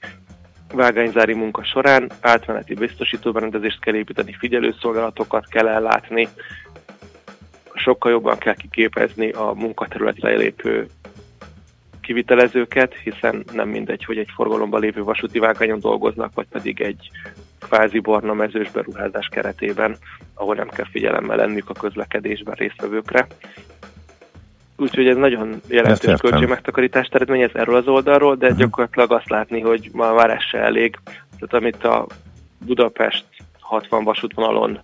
vágányzári munka során, átmeneti biztosítóberendezést kell építeni, figyelőszolgálatokat kell ellátni, sokkal jobban kell kiképezni a munkaterületre lépő kivitelezőket, hiszen nem mindegy, hogy egy forgalomban lévő vasúti vágányon dolgoznak, vagy pedig egy kvázi barna mezős beruházás keretében, ahol nem kell figyelemmel lennük a közlekedésben résztvevőkre. Úgyhogy ez nagyon jelentős költségmegtakarítást eredményez erről az oldalról, de Mhm. gyakorlatilag azt látni, hogy ma már ez se elég. Tehát amit a Budapest 60 vasútvonalon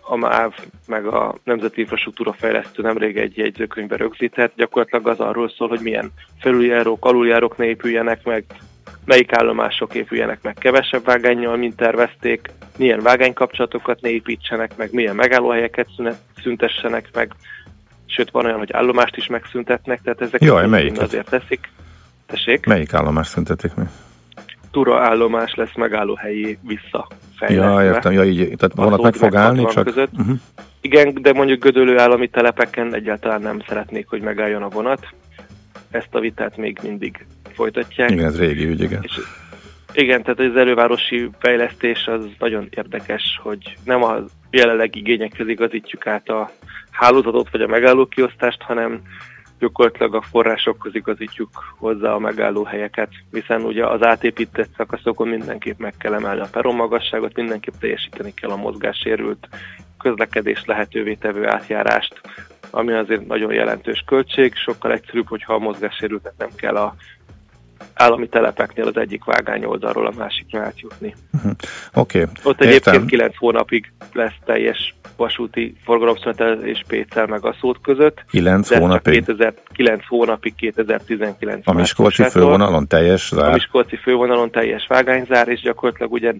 a MÁV meg a Nemzeti Infrastruktúra Fejlesztő nemrég egy jegyzőkönyvbe rögzített, gyakorlatilag az arról szól, hogy milyen felüljárók, aluljárók ne épüljenek meg, melyik állomások épüljenek meg kevesebb vágányjal, mint tervezték, milyen vágánykapcsolatokat ne építsenek meg, milyen megállóhelyeket szüntessenek meg, sőt van olyan, hogy állomást is megszüntetnek, tehát ezek Jaj, melyiket? azért teszik. Tessék, Melyik állomás szüntetik mi? tura állomás lesz megállóhelyi visszafejlesztve. Ja, értem, ja, így, tehát vonat meg fog állni, 60 csak... Között. Uh-huh. Igen, de mondjuk gödölő állami telepeken egyáltalán nem szeretnék, hogy megálljon a vonat. Ezt a vitát még mindig folytatják. Igen, ez régi ügy, igen. És igen, tehát az elővárosi fejlesztés az nagyon érdekes, hogy nem a jelenlegi igényekhez igazítjuk át a hálózatot vagy a megállókiosztást, hanem gyakorlatilag a forrásokhoz igazítjuk hozzá a megállóhelyeket, hiszen ugye az átépített szakaszokon mindenképp meg kell emelni a peronmagasságot, mindenképp teljesíteni kell a mozgássérült közlekedés lehetővé tevő átjárást, ami azért nagyon jelentős költség, sokkal egyszerűbb, hogyha a mozgássérültet nem kell a állami telepeknél az egyik vágány oldalról a másikra átjutni. Oké. Okay. Ott egyébként 9 hónapig lesz teljes vasúti forgalomszünetelés Pécel meg a szót között. 9 de csak hónapig? 2009 hónapig 2019 A Miskolci fővonalon teljes A zár? Miskolci fővonalon teljes vágányzár, és gyakorlatilag ugye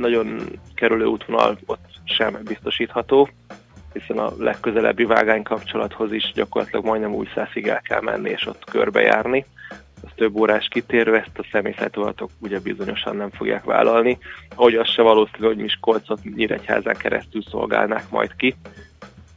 nagyon kerülő útvonal ott sem biztosítható, hiszen a legközelebbi vágány kapcsolathoz is gyakorlatilag majdnem új szászig el kell menni, és ott körbejárni. Több órás kitérő, ezt a személyzetvonatok ugye bizonyosan nem fogják vállalni, ahogy az se valószínű, hogy Miskolcot Nyíregyházán keresztül szolgálnák majd ki.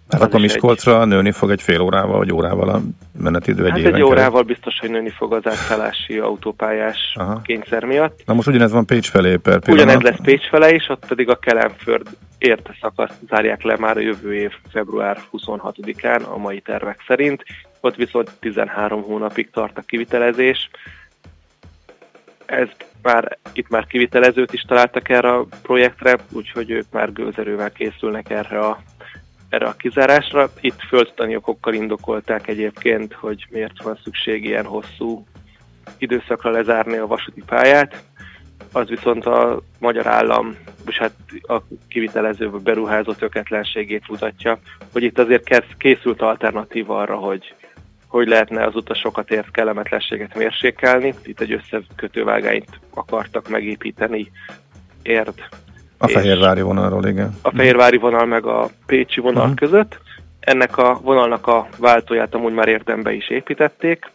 Hát akkor is egy- Miskolcra nőni fog egy fél órával, vagy órával a menetidő egy Hát egy órával biztos, hogy nőni fog az átszállási autópályás Aha. kényszer miatt. Na most ugyanez van Pécs felé per pillanat. Ugyanez lesz Pécs fele is, ott pedig a Kelemföld érte szakaszt zárják le már a jövő év február 26-án a mai tervek szerint. Ott viszont 13 hónapig tart a kivitelezés. Ez már, itt már kivitelezőt is találtak erre a projektre, úgyhogy ők már gőzerővel készülnek erre a, erre a kizárásra. Itt földtani okokkal indokolták egyébként, hogy miért van szükség ilyen hosszú időszakra lezárni a vasúti pályát az viszont a magyar állam, és hát a kivitelező beruházó töketlenségét mutatja, hogy itt azért készült alternatíva arra, hogy hogy lehetne az utasokat ért kellemetlenséget mérsékelni. Itt egy összekötővágányt akartak megépíteni érd A Fehérvári vonalról, igen. a Fehérvári vonal meg a Pécsi vonal Mhm. között. Ennek a vonalnak a váltóját amúgy már érdembe is építették,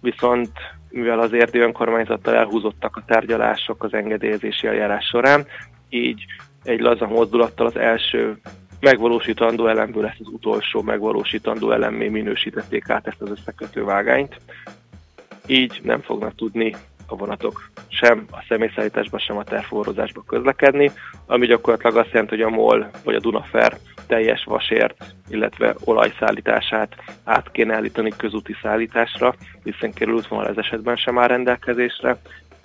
viszont mivel az érdi önkormányzattal elhúzottak a tárgyalások az engedélyezési eljárás során, így egy laza mozdulattal az első megvalósítandó elemből lesz az utolsó megvalósítandó elemmé minősítették át ezt az összekötő vágányt. Így nem fognak tudni a vonatok sem a személyszállításban, sem a terforrózásban közlekedni, ami gyakorlatilag azt jelenti, hogy a MOL vagy a Dunafer teljes vasért, illetve olajszállítását át kéne állítani közúti szállításra, hiszen kerülútvonal ez esetben sem áll rendelkezésre,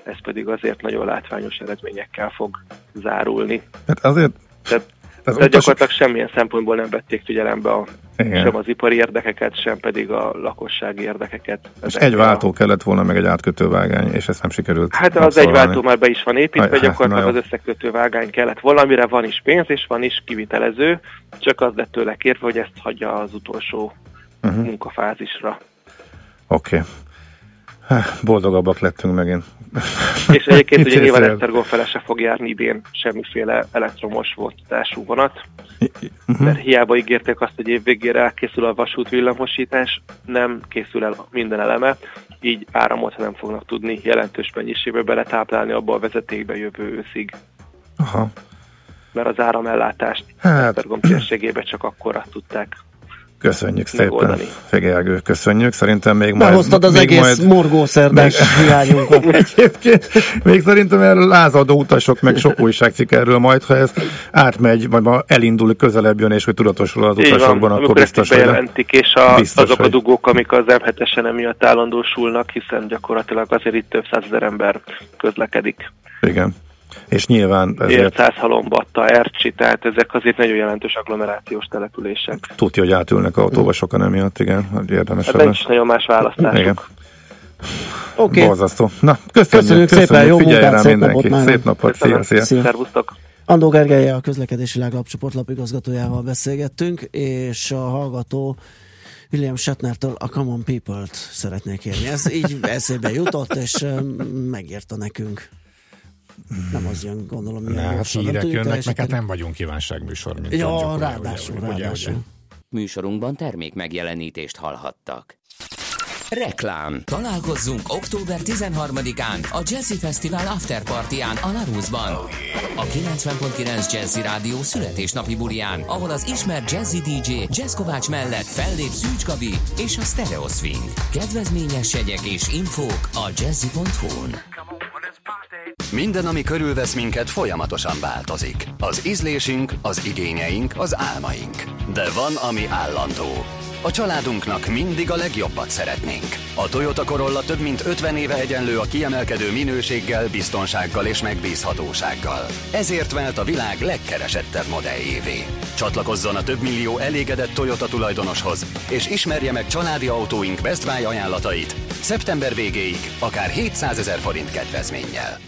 ez pedig azért nagyon látványos eredményekkel fog zárulni. Hát azért Tehát, tehát utas- gyakorlatilag semmilyen szempontból nem vették figyelembe a, Igen. sem az ipari érdekeket, sem pedig a lakossági érdekeket. és egy a- váltó kellett volna, meg egy átkötővágány, és ezt nem sikerült Hát az egy váltó már be is van építve, Aj, hát, gyakorlatilag az összekötő vágány kellett. Valamire van is pénz, és van is kivitelező, csak az lett tőle kérve, hogy ezt hagyja az utolsó Mhm. munkafázisra. Oké. Okay. Boldogabbak lettünk megint. És egyébként ugye nyilván Esztergom fele se fog járni idén semmiféle elektromos voltású vonat, Mhm. mert hiába ígérték azt, hogy évvégére elkészül a vasút villamosítás, nem készül el minden eleme, így áramot nem fognak tudni jelentős mennyiségbe beletáplálni abba a vezetékbe jövő őszig. Aha. mert az áramellátást Hát. Esztergom térségébe csak akkorra tudták. Köszönjük szépen. Figyelgő, köszönjük. Szerintem még majd... Behoztad az még egész majd- morgószerdás Még- hiányunkat. Egyébként még szerintem erről lázadó utasok, meg sok újságcikk erről majd, ha ez átmegy, majd ma elindul, közelebb jön, és hogy tudatosul az Így van, utasokban, akkor amikor ezt biztos, hogy... bejelentik, és a, biztos, azok a hogy- dugók, amik az M7-esen emiatt állandósulnak, hiszen gyakorlatilag azért itt több százezer ember közlekedik. Igen. És nyilván ezért Ércász, Halombatta, Ercsi, tehát ezek azért nagyon jelentős agglomerációs települések. tudja, hogy átülnek autóba sokan emiatt, igen, hogy érdemes Hát nincs nagyon más választásuk. Igen. Oké. Borzasztó. Na, köszönjük, Köszönjük szépen, jó figyelj munkát, rá szép mindenki. napot már. Szép napot, szia, Köszönöm. szia. Szia. Szervusztok! Andó Gergelye, a közlekedési láglapcsoport lapigazgatójával beszélgettünk, és a hallgató William Shatnertől a Common People-t szeretnék kérni. Ez így eszébe jutott, és megírta nekünk. Nem az jön, gondolom, ilyen hát gyorsan. Nem hírek tudjuk jönnek, meg hát nem vagyunk kívánságműsor, mint Ja, tudjuk, ugye, ráadásul, ugye, ugye, ráadásul. ugye. Műsorunkban termék megjelenítést hallhattak. Reklám. Találkozzunk október 13-án a Jazzy Festival After Partyán a Larusban. A 90.9 Jazzy Rádió születésnapi bulián, ahol az ismert jazzy DJ Jazz Kovács mellett fellép Szűcs Gabi és a Stereo Swing. Kedvezményes jegyek és infók a jazzy.hu-n. Minden, ami körülvesz minket, folyamatosan változik. Az ízlésünk, az igényeink, az álmaink. De van, ami állandó. A családunknak mindig a legjobbat szeretnénk. A Toyota Corolla több mint 50 éve egyenlő a kiemelkedő minőséggel, biztonsággal és megbízhatósággal. Ezért vált a világ legkeresettebb modelljévé. Csatlakozzon a több millió elégedett Toyota tulajdonoshoz, és ismerje meg családi autóink Best Buy ajánlatait Szeptember végéig akár 700 ezer forint kedvezménnyel.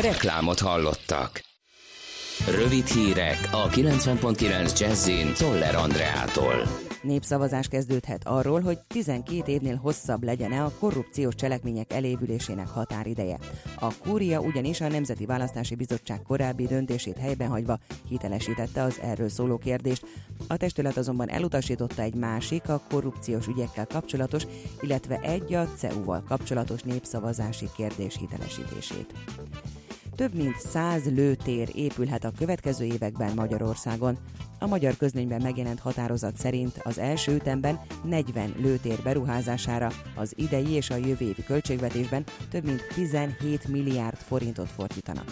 Reklámot hallottak. Rövid hírek a 90.9 Jazzin Toller Andreától. Népszavazás kezdődhet arról, hogy 12 évnél hosszabb legyen-e a korrupciós cselekmények elévülésének határideje. A kúria ugyanis a Nemzeti Választási Bizottság korábbi döntését helyben hagyva hitelesítette az erről szóló kérdést. A testület azonban elutasította egy másik, a korrupciós ügyekkel kapcsolatos, illetve egy a CEU-val kapcsolatos népszavazási kérdés hitelesítését. Több mint 100 lőtér épülhet a következő években Magyarországon. A magyar közlönyben megjelent határozat szerint az első ütemben 40 lőtér beruházására az idei és a jövő évi költségvetésben több mint 17 milliárd forintot fordítanak.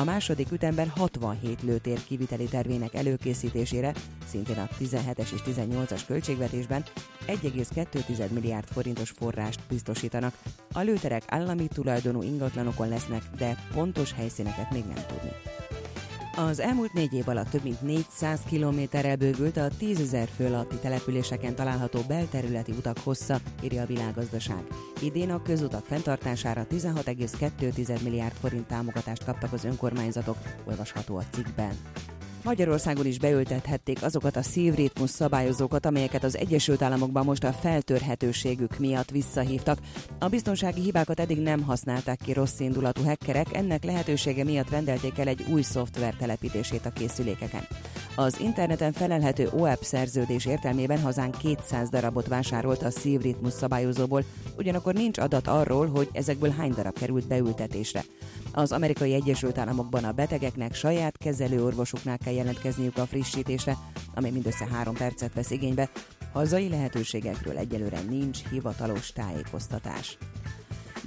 A második ütemben 67 lőtér kiviteli tervének előkészítésére, szintén a 17-es és 18-as költségvetésben 1,2 milliárd forintos forrást biztosítanak. A lőterek állami tulajdonú ingatlanokon lesznek, de pontos helyszíneket még nem tudni. Az elmúlt négy év alatt több mint 400 kilométerrel bővült a 10 ezer fő alatti településeken található belterületi utak hossza, írja a világgazdaság. Idén a közutak fenntartására 16,2 milliárd forint támogatást kaptak az önkormányzatok, olvasható a cikkben. Magyarországon is beültethették azokat a szívritmus szabályozókat, amelyeket az Egyesült Államokban most a feltörhetőségük miatt visszahívtak. A biztonsági hibákat eddig nem használták ki rossz indulatú hackerek, ennek lehetősége miatt rendelték el egy új szoftver telepítését a készülékeken. Az interneten felelhető OAP szerződés értelmében hazánk 200 darabot vásárolt a szívritmus szabályozóból, ugyanakkor nincs adat arról, hogy ezekből hány darab került beültetésre. Az amerikai Egyesült Államokban a betegeknek saját kezelőorvosuknál kell jelentkezniük a frissítésre, amely mindössze három percet vesz igénybe. Hazai lehetőségekről egyelőre nincs hivatalos tájékoztatás.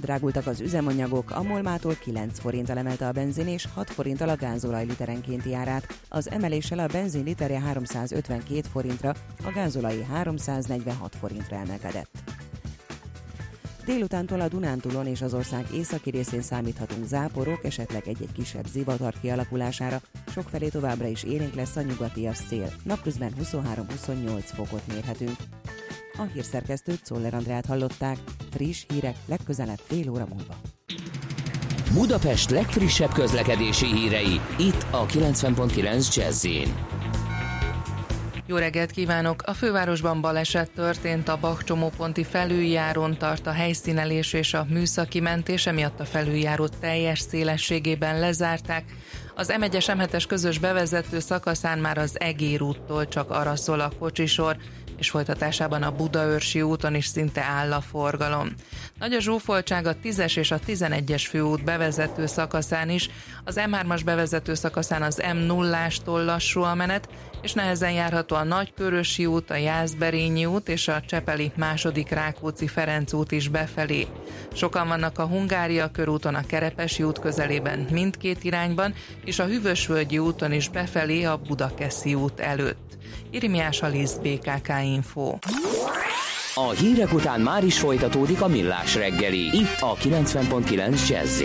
Drágultak az üzemanyagok, a Molmától 9 forinttal emelte a benzin és 6 forinttal a gázolaj literenkénti árát. Az emeléssel a benzin literje 352 forintra, a gázolai 346 forintra emelkedett. Délutántól a Dunántúlon és az ország északi részén számíthatunk záporok, esetleg egy-egy kisebb zivatar kialakulására, sokfelé továbbra is élénk lesz a nyugatias szél. Napközben 23-28 fokot mérhetünk. A hírszerkesztőt Czoller Andrát hallották, friss hírek legközelebb fél óra múlva. Budapest legfrissebb közlekedési hírei, itt a 90.9 jazz Jó reggelt kívánok! A fővárosban baleset történt, a Bakcsomóponti felüljáron tart a helyszínelés és a műszaki mentés, emiatt a felüljárót teljes szélességében lezárták. Az M1-es M7-es közös bevezető szakaszán már az Egér úttól csak arra szól a kocsisor, és folytatásában a Budaörsi úton is szinte áll a forgalom. Nagy a zsúfoltság a 10-es és a 11-es főút bevezető szakaszán is, az M3-as bevezető szakaszán az M0-ástól lassú a menet, és nehezen járható a Nagykörösi út, a Jászberényi út és a Csepeli második Rákóczi Ferenc út is befelé. Sokan vannak a Hungária körúton, a Kerepesi út közelében mindkét irányban, és a Hűvösvölgyi úton is befelé a Budakeszi út előtt. Irimiás Alisz, BKK Info. A hírek után már is folytatódik a millás reggeli, itt a 90.9 jazz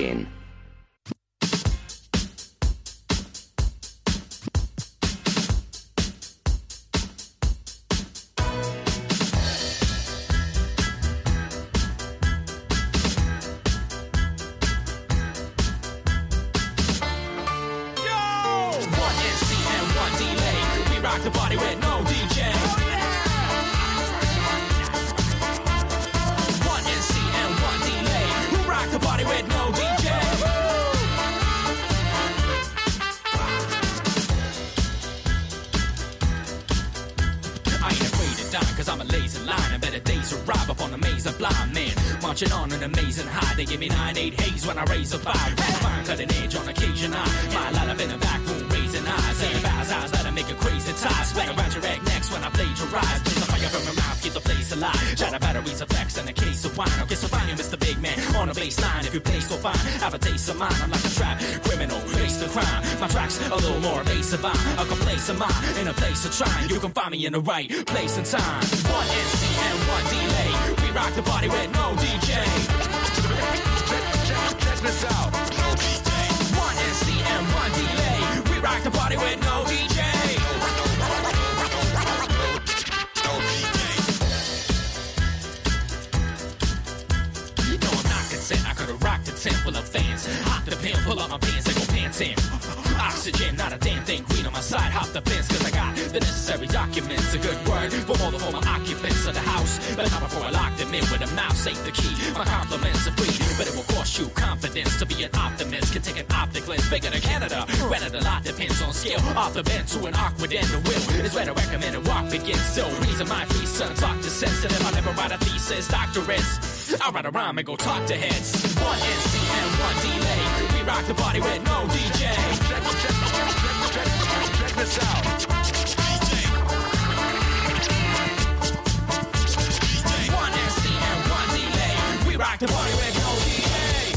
arrive upon a maze of blind men. Marching on an amazing high. They give me 9-8 haze when I raise a fire. Fine cutting edge on occasion. I my light up in the back room, raising eyes. Saying fast eyes that'll make a crazy tie. Sweat around your neck next when I plagiarize. There's a fire from my mouth, keep the place alive. Shatter batteries, effects, and a case of wine. I'll get so fine, you Mr. Big Man. On a baseline, if you play so fine, have a taste of mine. I'm like a trap criminal, face the crime. My tracks a little more evasive. I'm a complacent mind in a place of trying. You can find me in the right place and time. One NC and one delay. We rock the party with no DJ. Check this out. No DJ. One NC and one delay. We rock the party with no DJ. I could've rocked a tent full of fans. Hop the pin, pull up my pants and go pants. Oxygen, not a damn thing. Green on my side, hop the fence, cause I got the necessary documents. A good word for all the former occupants of the house. But not before I lock them in with a mouse, ain't the key. My compliments are free, but it will cost you confidence to be an optimist. Can take an optic lens bigger than Canada. Granted, a lot depends on scale. Off the bend to an awkward end, the will is where to recommend a walk begins. So, reason my three sons talk to sense, and if I never write a thesis, doctorates, I'll write a rhyme and go talk to heads. One NC and one delay. We rock the party with no DJ. Check, this out. One NC and one delay. We rock the with no delay.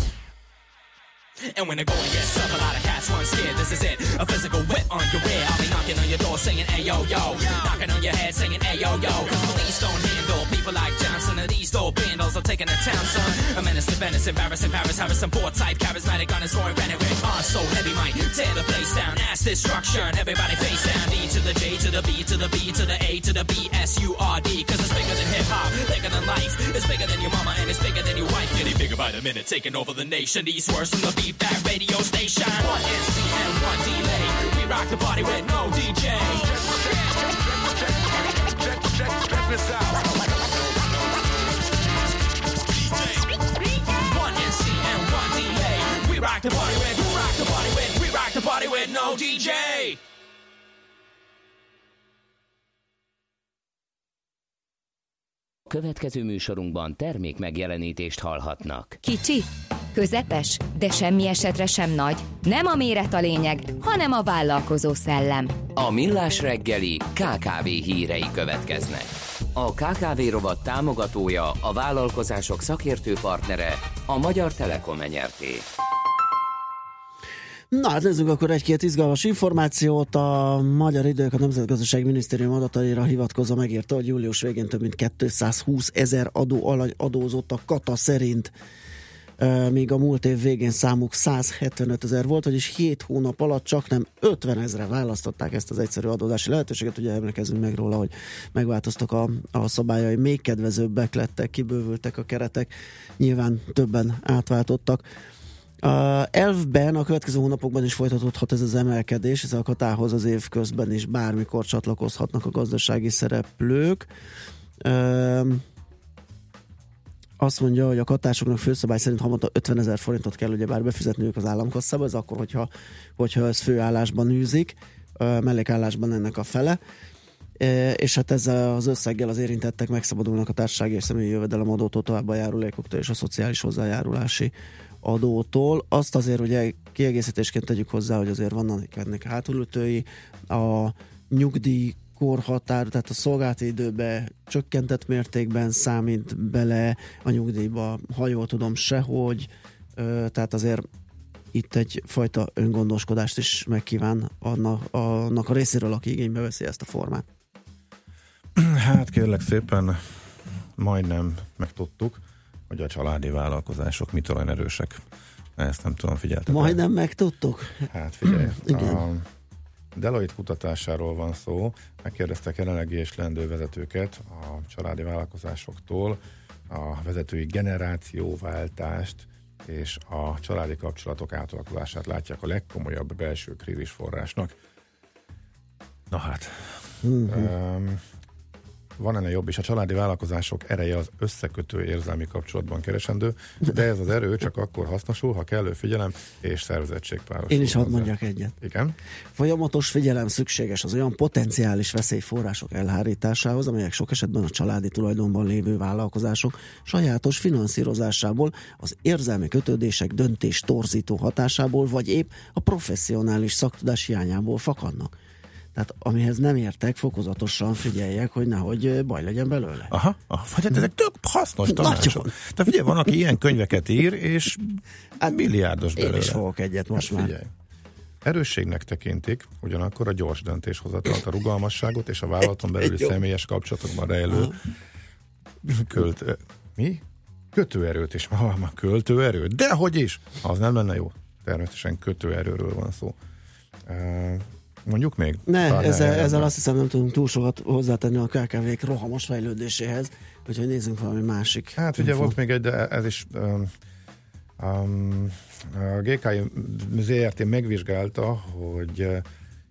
And when the going gets up, a lot of cats run scared. This is it, a physical whip on your rear. I'll be knocking on your door saying, hey yo yo. Knocking on your head saying, hey yo police don't handle people like Johnson. And these dope bandals are taking a town, son. A menace to Venice, embarrassing Paris, Harrison, poor type, charismatic on his roaring rhetoric. On so heavy, might tear the place down. Ass destruction, everybody face down. D to the J to the B to the B to the A to the B S U R D. Cause it's bigger than hip hop, bigger than life. It's bigger than your mama and it's bigger than your wife. Getting bigger by the minute, taking over the nation. These words from the beat that radio station. One and one delay. We rock the party with no DJ. Check this out. Rock the party with, we rock the party with, we rock the party with no DJ. Következő műsorunkban termék megjelenítést hallhatnak. Kicsi, közepes, de semmi esetre sem nagy. Nem a méret a lényeg, hanem a vállalkozó szellem. A Millás reggeli KKV hírei következnek. A KKV rovat támogatója, a vállalkozások szakértő partnere, a Magyar Telekom enyerté. Na hát nézzük akkor egy-két izgalmas információt. A Magyar Idők a Nemzetgazdasági Minisztérium adataira hivatkozva megírta, hogy július végén több mint 220 ezer adó alany adózott a kata szerint míg a múlt év végén számuk 175 ezer volt, vagyis 7 hónap alatt csak nem 50 ezre választották ezt az egyszerű adózási lehetőséget. Ugye emlékezünk meg róla, hogy megváltoztak a, a szabályai, még kedvezőbbek lettek, kibővültek a keretek, nyilván többen átváltottak. A elvben a következő hónapokban is folytatódhat ez az emelkedés, ez a katához az év közben is bármikor csatlakozhatnak a gazdasági szereplők. Üm, azt mondja, hogy a katásoknak főszabály szerint havonta 50 ezer forintot kell ugye bár befizetniük az államkasszába, ez akkor, hogyha, hogyha ez főállásban űzik, mellékállásban ennek a fele, és hát ezzel az összeggel az érintettek megszabadulnak a társasági és személyi jövedelemadótól, tovább a járulékoktól és a szociális hozzájárulási adótól. Azt azért ugye kiegészítésként tegyük hozzá, hogy azért vannak ennek hátulütői, a nyugdíj korhatár, tehát a szolgálati időbe csökkentett mértékben számít bele a nyugdíjba, ha jól tudom, sehogy, tehát azért itt egyfajta öngondoskodást is megkíván annak, annak a részéről, aki igénybe veszi ezt a formát. Hát kérlek szépen, majdnem megtudtuk, hogy a családi vállalkozások mitől olyan erősek. Ezt nem tudom, figyeltem. Majdnem megtudtuk. Hát figyelj. Igen. A Deloitte kutatásáról van szó. Megkérdeztek jelenlegi és lendő vezetőket a családi vállalkozásoktól a vezetői generációváltást és a családi kapcsolatok átalakulását látják a legkomolyabb belső krízis forrásnak. Na hát, Mhm. um, van ennél jobb is. A családi vállalkozások ereje az összekötő érzelmi kapcsolatban keresendő, de ez az erő csak akkor hasznosul, ha kellő figyelem és szervezettség párosul. Én is hadd mondjak egyet. Igen. Folyamatos figyelem szükséges az olyan potenciális veszélyforrások elhárításához, amelyek sok esetben a családi tulajdonban lévő vállalkozások sajátos finanszírozásából, az érzelmi kötődések döntés torzító hatásából, vagy épp a professzionális szaktudás hiányából fakadnak. Tehát amihez nem értek, fokozatosan figyeljek, hogy nehogy baj legyen belőle. Aha, aha. Vagy hát ezek tök hasznos tanácsok. Tehát figyelj, van, aki ilyen könyveket ír, és hát, milliárdos Én belőle. is fogok egyet most hát már. figyelj. Erősségnek tekintik, ugyanakkor a gyors döntéshozatalt, a rugalmasságot és a vállalaton belüli személyes kapcsolatokban rejlő költ, mi? Kötőerőt is. Ha, ma költőerő? De hogy is? Az nem lenne jó. Természetesen kötőerőről van szó. Uh, mondjuk még? Ne, Talán ezzel, ezzel azt hiszem nem tudunk túl sokat hozzátenni a KKV-k rohamos fejlődéséhez, úgyhogy nézzünk valami másik. Hát ugye infót. volt még egy, de ez is um, Um, a GKI ZRT megvizsgálta, hogy eh,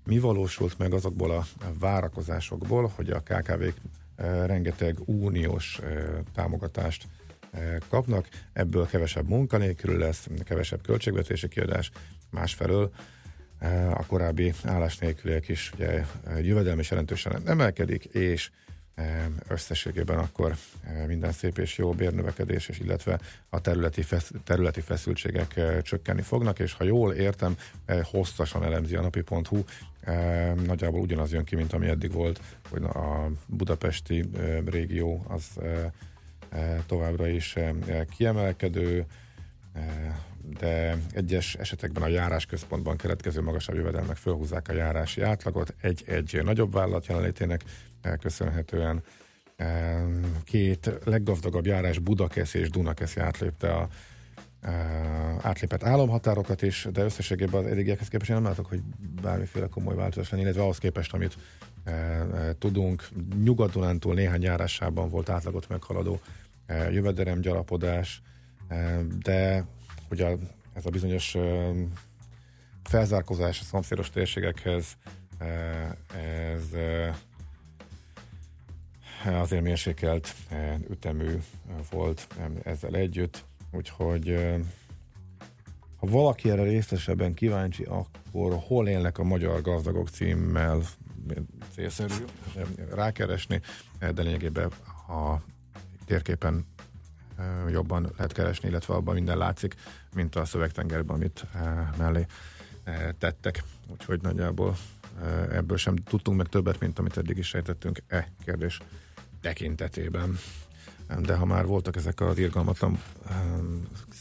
mi valósult meg azokból a várakozásokból, hogy a KKV-k eh, rengeteg uniós eh, támogatást kapnak, ebből kevesebb munkanélkül lesz, kevesebb költségvetési kiadás, másfelől a korábbi állás nélküliek is ugye, eh, jövedelmi is jelentősen emelkedik, és eh, összességében akkor eh, minden szép és jó bérnövekedés, és illetve a területi, fesz, területi feszültségek eh, csökkenni fognak, és ha jól értem, eh, hosszasan elemzi a napi.hu, eh, nagyjából ugyanaz jön ki, mint ami eddig volt, hogy a budapesti eh, régió az eh, eh, továbbra is eh, kiemelkedő, eh, de egyes esetekben a járásközpontban keletkező magasabb jövedelmek fölhúzzák a járási átlagot, egy-egy nagyobb vállalat jelenlétének köszönhetően. Két leggazdagabb járás Budakesz és Dunakeszi átlépte a átlépett államhatárokat is, de összességében az eddigiekhez képest én nem látok, hogy bármiféle komoly változás lenne, illetve ahhoz képest, amit eh, eh, tudunk. Nyugat-Dunántúl néhány járásában volt átlagot meghaladó eh, jövedelemgyarapodás, eh, de hogy ez a bizonyos felzárkózás a szomszédos térségekhez ez azért mérsékelt ütemű volt ezzel együtt, úgyhogy ha valaki erre részesebben kíváncsi, akkor hol élnek a magyar gazdagok címmel célszerű rákeresni, de lényegében a térképen jobban lehet keresni, illetve abban minden látszik, mint a szövegtengerben, amit mellé tettek. Úgyhogy nagyjából ebből sem tudtunk meg többet, mint amit eddig is sejtettünk e kérdés tekintetében. De ha már voltak ezek az irgalmatlan,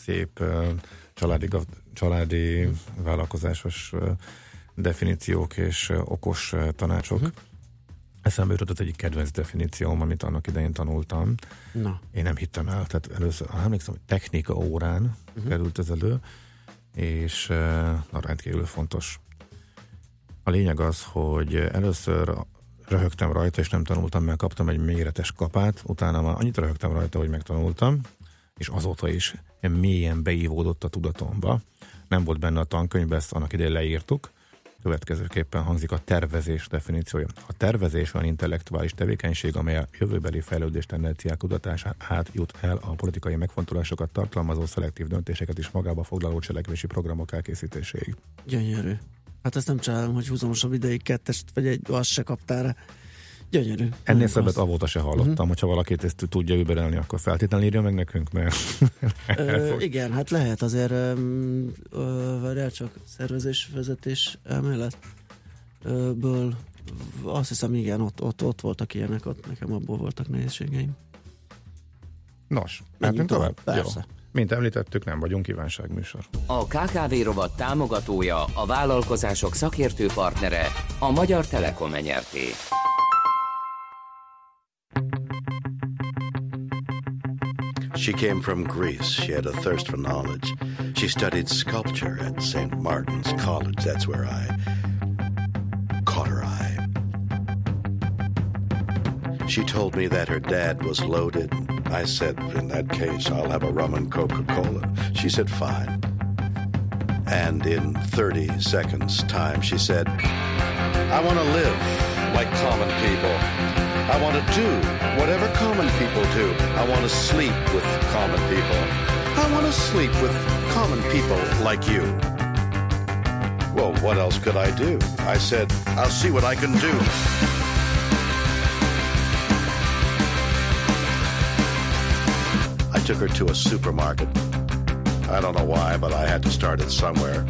szép családi, családi vállalkozásos definíciók és okos tanácsok, uh-huh. Eszembe jutott egyik kedvenc definícióm, amit annak idején tanultam. Na. Én nem hittem el, tehát először, emlékszem, hogy technika órán uh-huh. került ez elő, és eh, na, rendkívül fontos. A lényeg az, hogy először röhögtem rajta, és nem tanultam, mert kaptam egy méretes kapát, utána már annyit röhögtem rajta, hogy megtanultam, és azóta is mélyen beívódott a tudatomba. Nem volt benne a tankönyvben, ezt annak idején leírtuk. Következőképpen hangzik a tervezés definíciója. A tervezés olyan intellektuális tevékenység, amely a jövőbeli fejlődés tendenciák kutatásán át jut el a politikai megfontolásokat tartalmazó szelektív döntéseket is magába foglaló cselekvési programok elkészítéséig. Gyönyörű. Hát ezt nem csálom, hogy húzamosabb ideig kettest, vagy egy, azt se kaptál. Gyönyörű. Ennél Nagyon szebbet avóta se hallottam, uh-huh. hogyha valaki ezt tudja überelni, akkor feltétlenül írja meg nekünk, mert Ö, igen, hát lehet azért, ö, várjál csak, szervezésvezetés elméletből azt hiszem, igen, ott, ott, ott voltak ilyenek, ott nekem abból voltak nehézségeim. Nos, Menjünk tovább? tovább, persze. Jó. Mint említettük, nem vagyunk kívánságműsor. A KKV rovat támogatója, a vállalkozások szakértő partnere, a Magyar Telekom enyerté. She came from Greece. She had a thirst for knowledge. She studied sculpture at St. Martin's College. That's where I caught her eye. She told me that her dad was loaded. I said, in that case, I'll have a rum and Coca Cola. She said, fine. And in 30 seconds' time, she said, I want to live like common people. I want to do whatever common people do. I want to sleep with common people. I want to sleep with common people like you. Well, what else could I do? I said, I'll see what I can do. I took her to a supermarket. I don't know why, but I had to start it somewhere.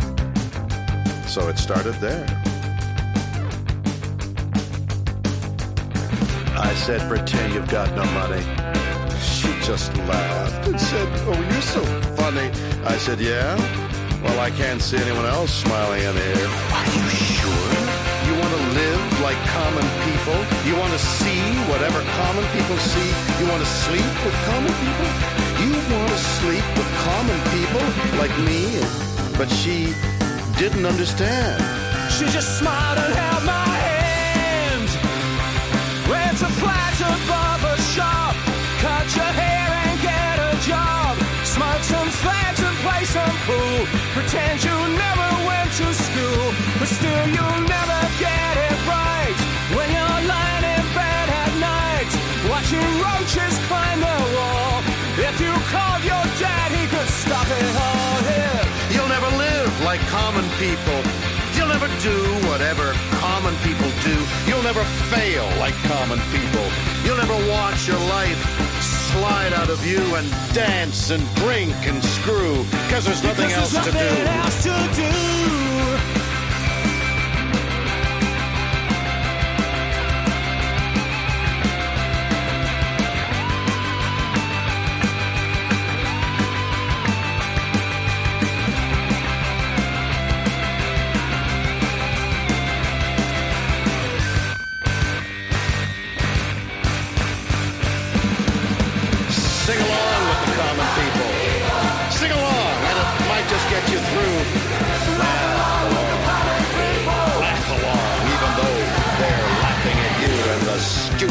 So it started there. I said, pretend you've got no money. She just laughed and said, oh, you're so funny. I said, yeah? Well, I can't see anyone else smiling in here. Are you sure? You want to live like common people? You want to see whatever common people see? You want to sleep with common people? You want to sleep with common people like me? But she didn't understand. She just smiled and held my barber shop. Cut your hair and get a job. Smoke some fags and play some fool. Pretend you never went to school, but still you'll never get it right. When you're lying in bed at night, watching roaches climb the wall. If you called your dad, he could stop it all here. You'll never live like common people. Never do whatever common people do. You'll never fail like common people. You'll never watch your life slide out of you and dance and drink and screw because there's nothing Because else there's to nothing else to do.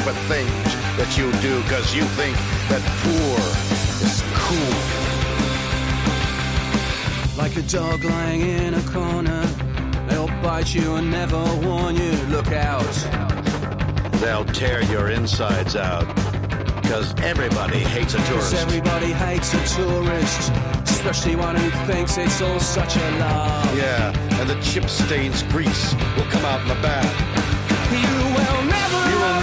Stupid things that you do because you think that poor is cool. Like a dog lying in a corner, they'll bite you and never warn you. Look out. They'll tear your insides out because everybody hates a tourist. everybody hates a tourist, especially one who thinks it's all such a laugh. Yeah, and the chip stains grease will come out in the bath. You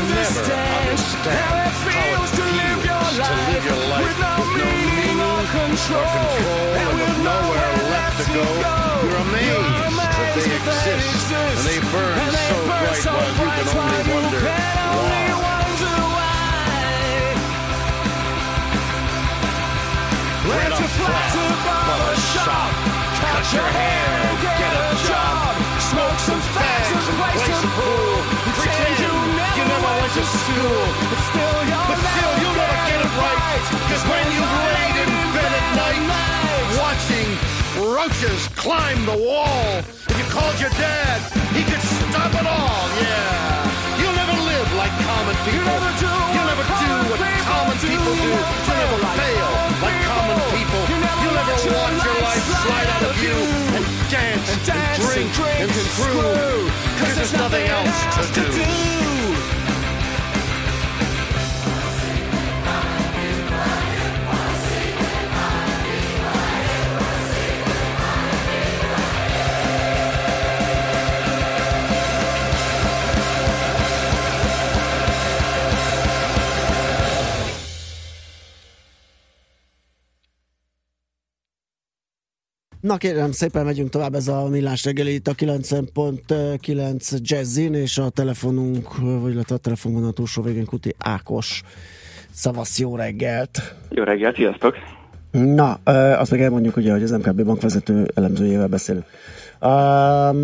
never You will never understand, how it feels to live your life, live your life with no meaning or control, and with nowhere left to go. You're amazed that they exist and they burn so bright while you can only wonder why. Rent a flat to barber shop, cut your hair, get a job, smoke some fags and play some pool. You never school, but still you'll But still, you'll never get it right. Because when you've laid in bed at night, watching roaches climb the wall, if you called your dad, he could stop it all. Yeah. You'll never live like common people. You'll never do, what common people do. You'll never fail like common people. You'll never watch your life slide out of you and dance and drink and screw. Because there's nothing else to do. Na kérem, szépen megyünk tovább, ez a millás reggeli itt a 90.9 Jazzin, és a telefonunk, vagy illetve a telefonban a túlsó végén Kuti Ákos. Szavasz, jó reggelt! Jó reggelt, sziasztok! Na, azt meg elmondjuk ugye, hogy az MKB bankvezető elemzőjével beszélünk. Um,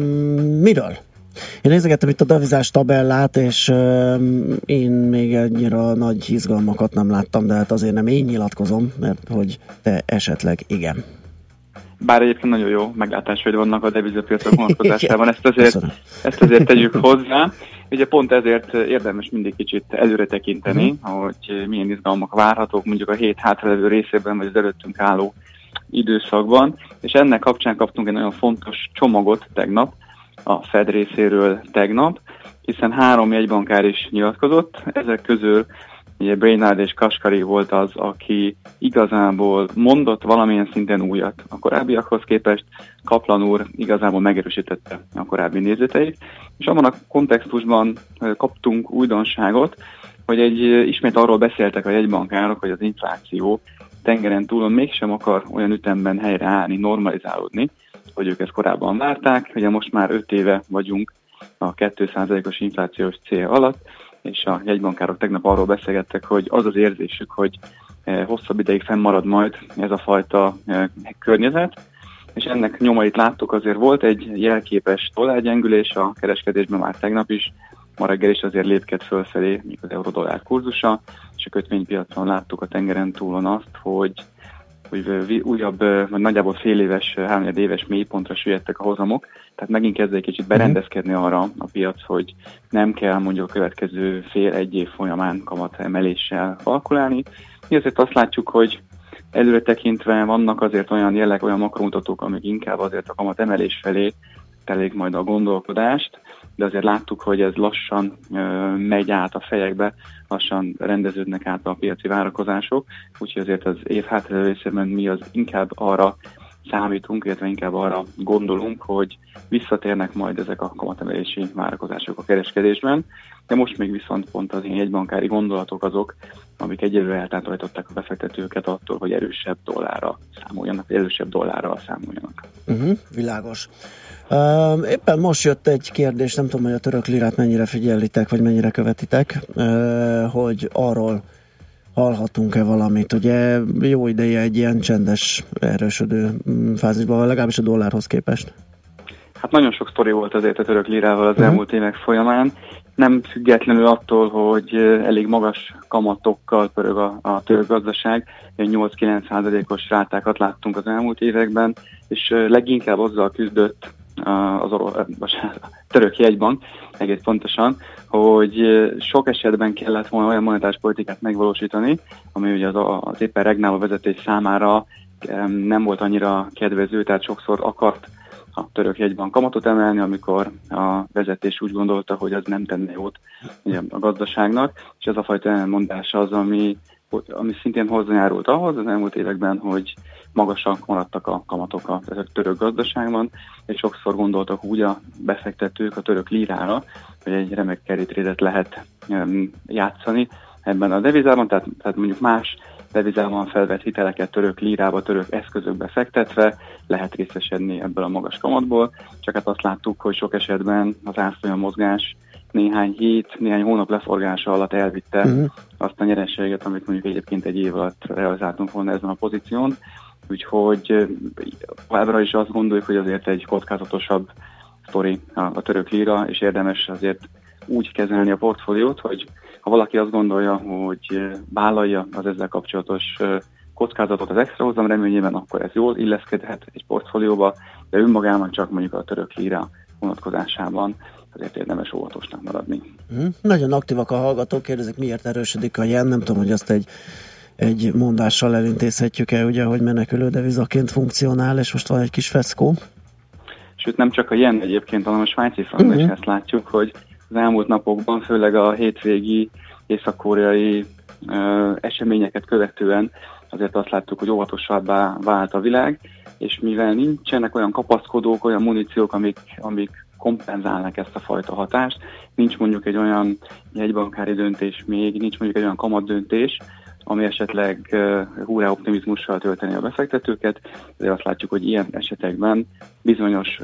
miről? Én nézegettem itt a devizás tabellát, és um, én még annyira nagy izgalmakat nem láttam, de hát azért nem én nyilatkozom, mert hogy te esetleg igen. Bár egyébként nagyon jó meglátásaid vannak a devizapiacok vonatkozásában, ezt azért, ezt azért tegyük hozzá. Ugye pont ezért érdemes mindig kicsit előre tekinteni, Mhm. hogy milyen izgalmak várhatók mondjuk a hét hátralévő részében, vagy az előttünk álló időszakban, és ennek kapcsán kaptunk egy nagyon fontos csomagot tegnap, a Fed részéről tegnap, hiszen három jegybankár is nyilatkozott, ezek közül ugye Brainard és Kaskari volt az, aki igazából mondott valamilyen szinten újat a korábbiakhoz képest, Kaplan úr igazából megerősítette a korábbi nézeteit, és abban a kontextusban kaptunk újdonságot, hogy egy ismét arról beszéltek a jegybankárok, hogy az infláció tengeren túlon mégsem akar olyan ütemben helyreállni, normalizálódni, hogy ők ezt korábban várták. Ugye most már 5 éve vagyunk a 2%-os inflációs cél alatt, és a jegybankárok tegnap arról beszélgettek, hogy az az érzésük, hogy eh, hosszabb ideig fennmarad majd ez a fajta eh, környezet, és ennek nyomait láttuk, azért volt egy jelképes dollárgyengülés a kereskedésben már tegnap is, ma reggel is azért lépked fölfelé, míg az euró-dollár kurzusa, és a kötvénypiacon láttuk a tengeren túlon azt, hogy hogy újabb, vagy nagyjából fél éves, háromnyed éves mélypontra süllyedtek a hozamok, tehát megint kezd egy kicsit berendezkedni arra a piac, hogy nem kell mondjuk a következő fél-egy év folyamán kamat emeléssel kalkulálni. Mi azért azt látjuk, hogy Előre tekintve vannak azért olyan jelleg, olyan makromutatók, amik inkább azért a kamat emelés felé telik majd a gondolkodást, de azért láttuk, hogy ez lassan megy át a fejekbe, lassan rendeződnek át a piaci várakozások, úgyhogy azért az év hátra részében mi az inkább arra számítunk, illetve inkább arra gondolunk, hogy visszatérnek majd ezek a kamatemelési várakozások a kereskedésben, de most még viszont pont az ilyen jegybankári gondolatok azok, amik egyelőre eltávolították a befektetőket attól, hogy erősebb dollárra számoljanak, erősebb dollárral számoljanak. Uh-huh, világos. Éppen most jött egy kérdés, nem tudom, hogy a török lirát mennyire figyelitek, vagy mennyire követitek, hogy arról hallhatunk-e valamit. Ugye jó ideje egy ilyen csendes, erősödő mm, fázisban, legalábbis a dollárhoz képest. Hát nagyon sok sztori volt azért a török lirával az uh-huh. elmúlt évek folyamán. Nem függetlenül attól, hogy elég magas kamatokkal pörög a, a török gazdaság, 8-9 százalékos rátákat láttunk az elmúlt években, és leginkább azzal küzdött az oro- bocsánat, a török jegybank, egész pontosan, hogy sok esetben kellett volna olyan monetáris politikát megvalósítani, ami ugye az, az éppen regnáló vezetés számára nem volt annyira kedvező, tehát sokszor akart a török jegybank kamatot emelni, amikor a vezetés úgy gondolta, hogy az nem tenne jót a gazdaságnak, és ez a fajta elmondás az, ami, ami szintén hozzájárult ahhoz az elmúlt években, hogy magasak maradtak a kamatok a török gazdaságban, és sokszor gondoltak úgy a befektetők a török lírára, hogy egy remek kerétrédet lehet játszani ebben a devizában, tehát, tehát mondjuk más devizában felvett hiteleket török lírába, török eszközökbe fektetve lehet részesedni ebből a magas kamatból, csak hát azt láttuk, hogy sok esetben az árfolyam mozgás néhány hét, néhány hónap leforgása alatt elvitte uh-huh. azt a nyerességet, amit mondjuk egyébként egy év alatt realizáltunk volna ezen a pozíción. Úgyhogy továbbra is azt gondoljuk, hogy azért egy kockázatosabb sztori a, török líra, és érdemes azért úgy kezelni a portfóliót, hogy ha valaki azt gondolja, hogy vállalja az ezzel kapcsolatos kockázatot az extra hozam reményében, akkor ez jól illeszkedhet egy portfólióba, de önmagában csak mondjuk a török líra vonatkozásában azért érdemes óvatosnak maradni. Mm, nagyon aktívak a hallgatók, kérdezik, miért erősödik a jen, nem tudom, hogy azt egy egy mondással elintézhetjük-e, ugye, hogy menekülő devizaként funkcionál, és most van egy kis feszkó. Sőt, nem csak a jen egyébként, hanem a svájci frank, uh-huh. és ezt látjuk, hogy az elmúlt napokban, főleg a hétvégi észak-koreai ö, eseményeket követően azért azt láttuk, hogy óvatosabbá vált a világ, és mivel nincsenek olyan kapaszkodók, olyan muníciók, amik, amik kompenzálnak ezt a fajta hatást, nincs mondjuk egy olyan jegybankári döntés még, nincs mondjuk egy olyan kamat döntés, ami esetleg uh, húrá optimizmussal tölteni a befektetőket, de azt látjuk, hogy ilyen esetekben bizonyos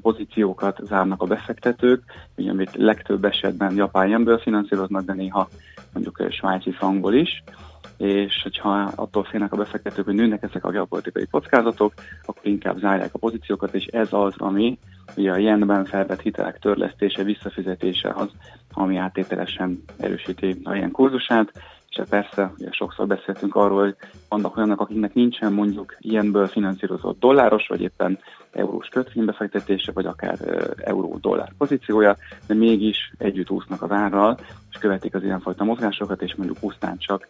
pozíciókat zárnak a befektetők, ugye, amit legtöbb esetben japán jenből finanszíroznak, de néha mondjuk svájci frankból is, és hogyha attól félnek a befektetők, hogy nőnek ezek a geopolitikai kockázatok, akkor inkább zárják a pozíciókat, és ez az, ami ugye a jenben felvett hitelek törlesztése, visszafizetése az, ami áttételesen erősíti a ilyen kurzusát, és persze, ugye sokszor beszéltünk arról, hogy vannak olyanok, akiknek nincsen mondjuk ilyenből finanszírozott dolláros, vagy éppen eurós kötvénybefektetése, vagy akár euró-dollár pozíciója, de mégis együtt úsznak az árral, és követik az ilyenfajta mozgásokat, és mondjuk pusztán csak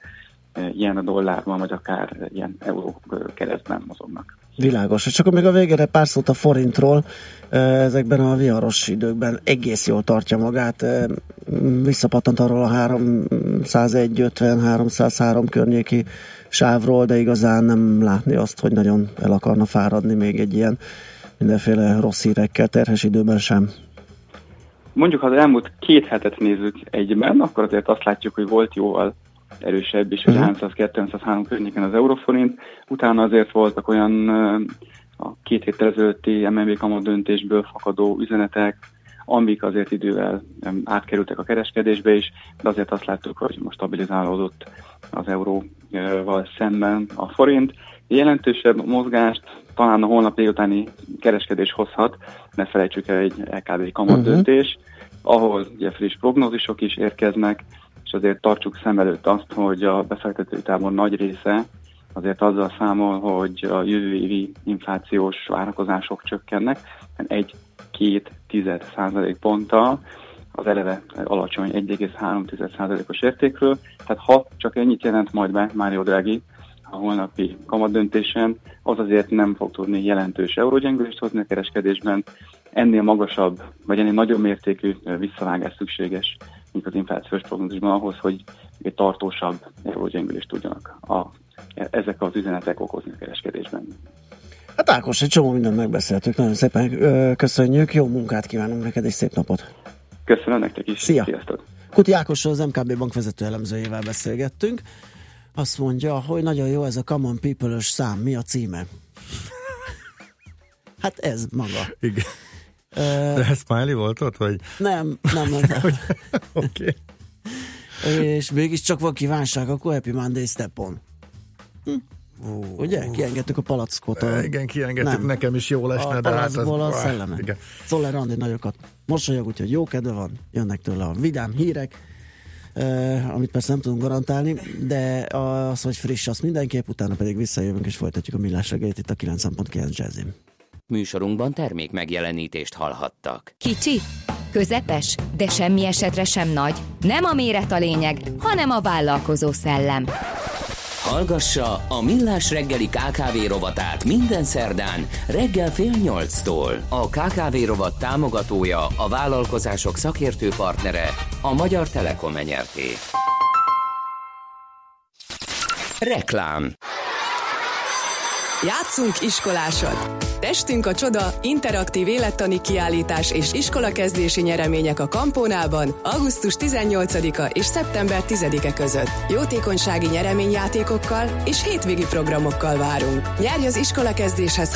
ilyen a dollárban, vagy akár ilyen euró keresztben mozognak. Világos. És csak még a végére pár szót a forintról. Ezekben a viharos időkben egész jól tartja magát. Visszapattant arról a 301-50-303 környéki sávról, de igazán nem látni azt, hogy nagyon el akarna fáradni még egy ilyen mindenféle rossz hírekkel terhes időben sem. Mondjuk, ha az elmúlt két hetet nézzük egyben, akkor azért azt látjuk, hogy volt jóval erősebb is, hogy uh-huh. 300-203 környéken az euroforint. Utána azért voltak olyan a két héttel ezelőtti MNB kamat döntésből fakadó üzenetek, amik azért idővel átkerültek a kereskedésbe is, de azért azt láttuk, hogy most stabilizálódott az euróval szemben a forint. Jelentősebb mozgást talán a holnap délutáni kereskedés hozhat, ne felejtsük el egy LKB kamat döntés, uh-huh. ahol ugye friss prognózisok is érkeznek, és azért tartsuk szem előtt azt, hogy a befektetői tábor nagy része azért azzal számol, hogy a jövő évi inflációs várakozások csökkennek, egy-két tized százalék ponttal az eleve alacsony 1,3 százalékos értékről. Tehát ha csak ennyit jelent majd be Mário Draghi a holnapi kamadöntésen, az azért nem fog tudni jelentős eurógyengülést hozni a kereskedésben. Ennél magasabb, vagy ennél nagyobb mértékű visszavágás szükséges, mint az inflációs prognózisban ahhoz, hogy egy tartósabb eurógyengülést tudjanak a, ezek az üzenetek okozni a kereskedésben. Hát Ákos, egy csomó mindent megbeszéltük, nagyon szépen köszönjük, jó munkát kívánunk neked, és szép napot! Köszönöm nektek is. Szia! Sziasztok! Kuti Ákossal, az MKB bank vezető elemzőjével beszélgettünk. Azt mondja, hogy nagyon jó ez a Common People-ös szám. Mi a címe? hát ez maga. Igen. De Smiley volt ott, vagy? nem, nem, nem. Oké. És mégiscsak van kívánság, akkor Happy Monday Step on. Hm. Ugye? Kiengedtük a palackot. A... Igen, kiengedtük, nekem is jó lesne, a de hát az- a szellemet. igen. Szoller Andi nagyokat mosolyog, úgyhogy jó kedve van, jönnek tőle a vidám hírek, eh, amit persze nem tudunk garantálni, de az, hogy friss, az mindenképp, utána pedig visszajövünk és folytatjuk a millás reggelit itt a 9.9 Jazzin. Műsorunkban termék megjelenítést hallhattak. Kicsi, közepes, de semmi esetre sem nagy. Nem a méret a lényeg, hanem a vállalkozó szellem. Hallgassa a Millás reggeli KKV rovatát minden szerdán reggel fél nyolctól. A KKV rovat támogatója, a vállalkozások szakértő partnere, a Magyar Telekom enyerté. Reklám Játszunk iskolásat! Testünk a csoda, interaktív élettani kiállítás és iskolakezdési nyeremények a Kampónában augusztus 18-a és szeptember 10-e között. Jótékonysági nyereményjátékokkal és hétvégi programokkal várunk. Nyerj az iskolakezdéshez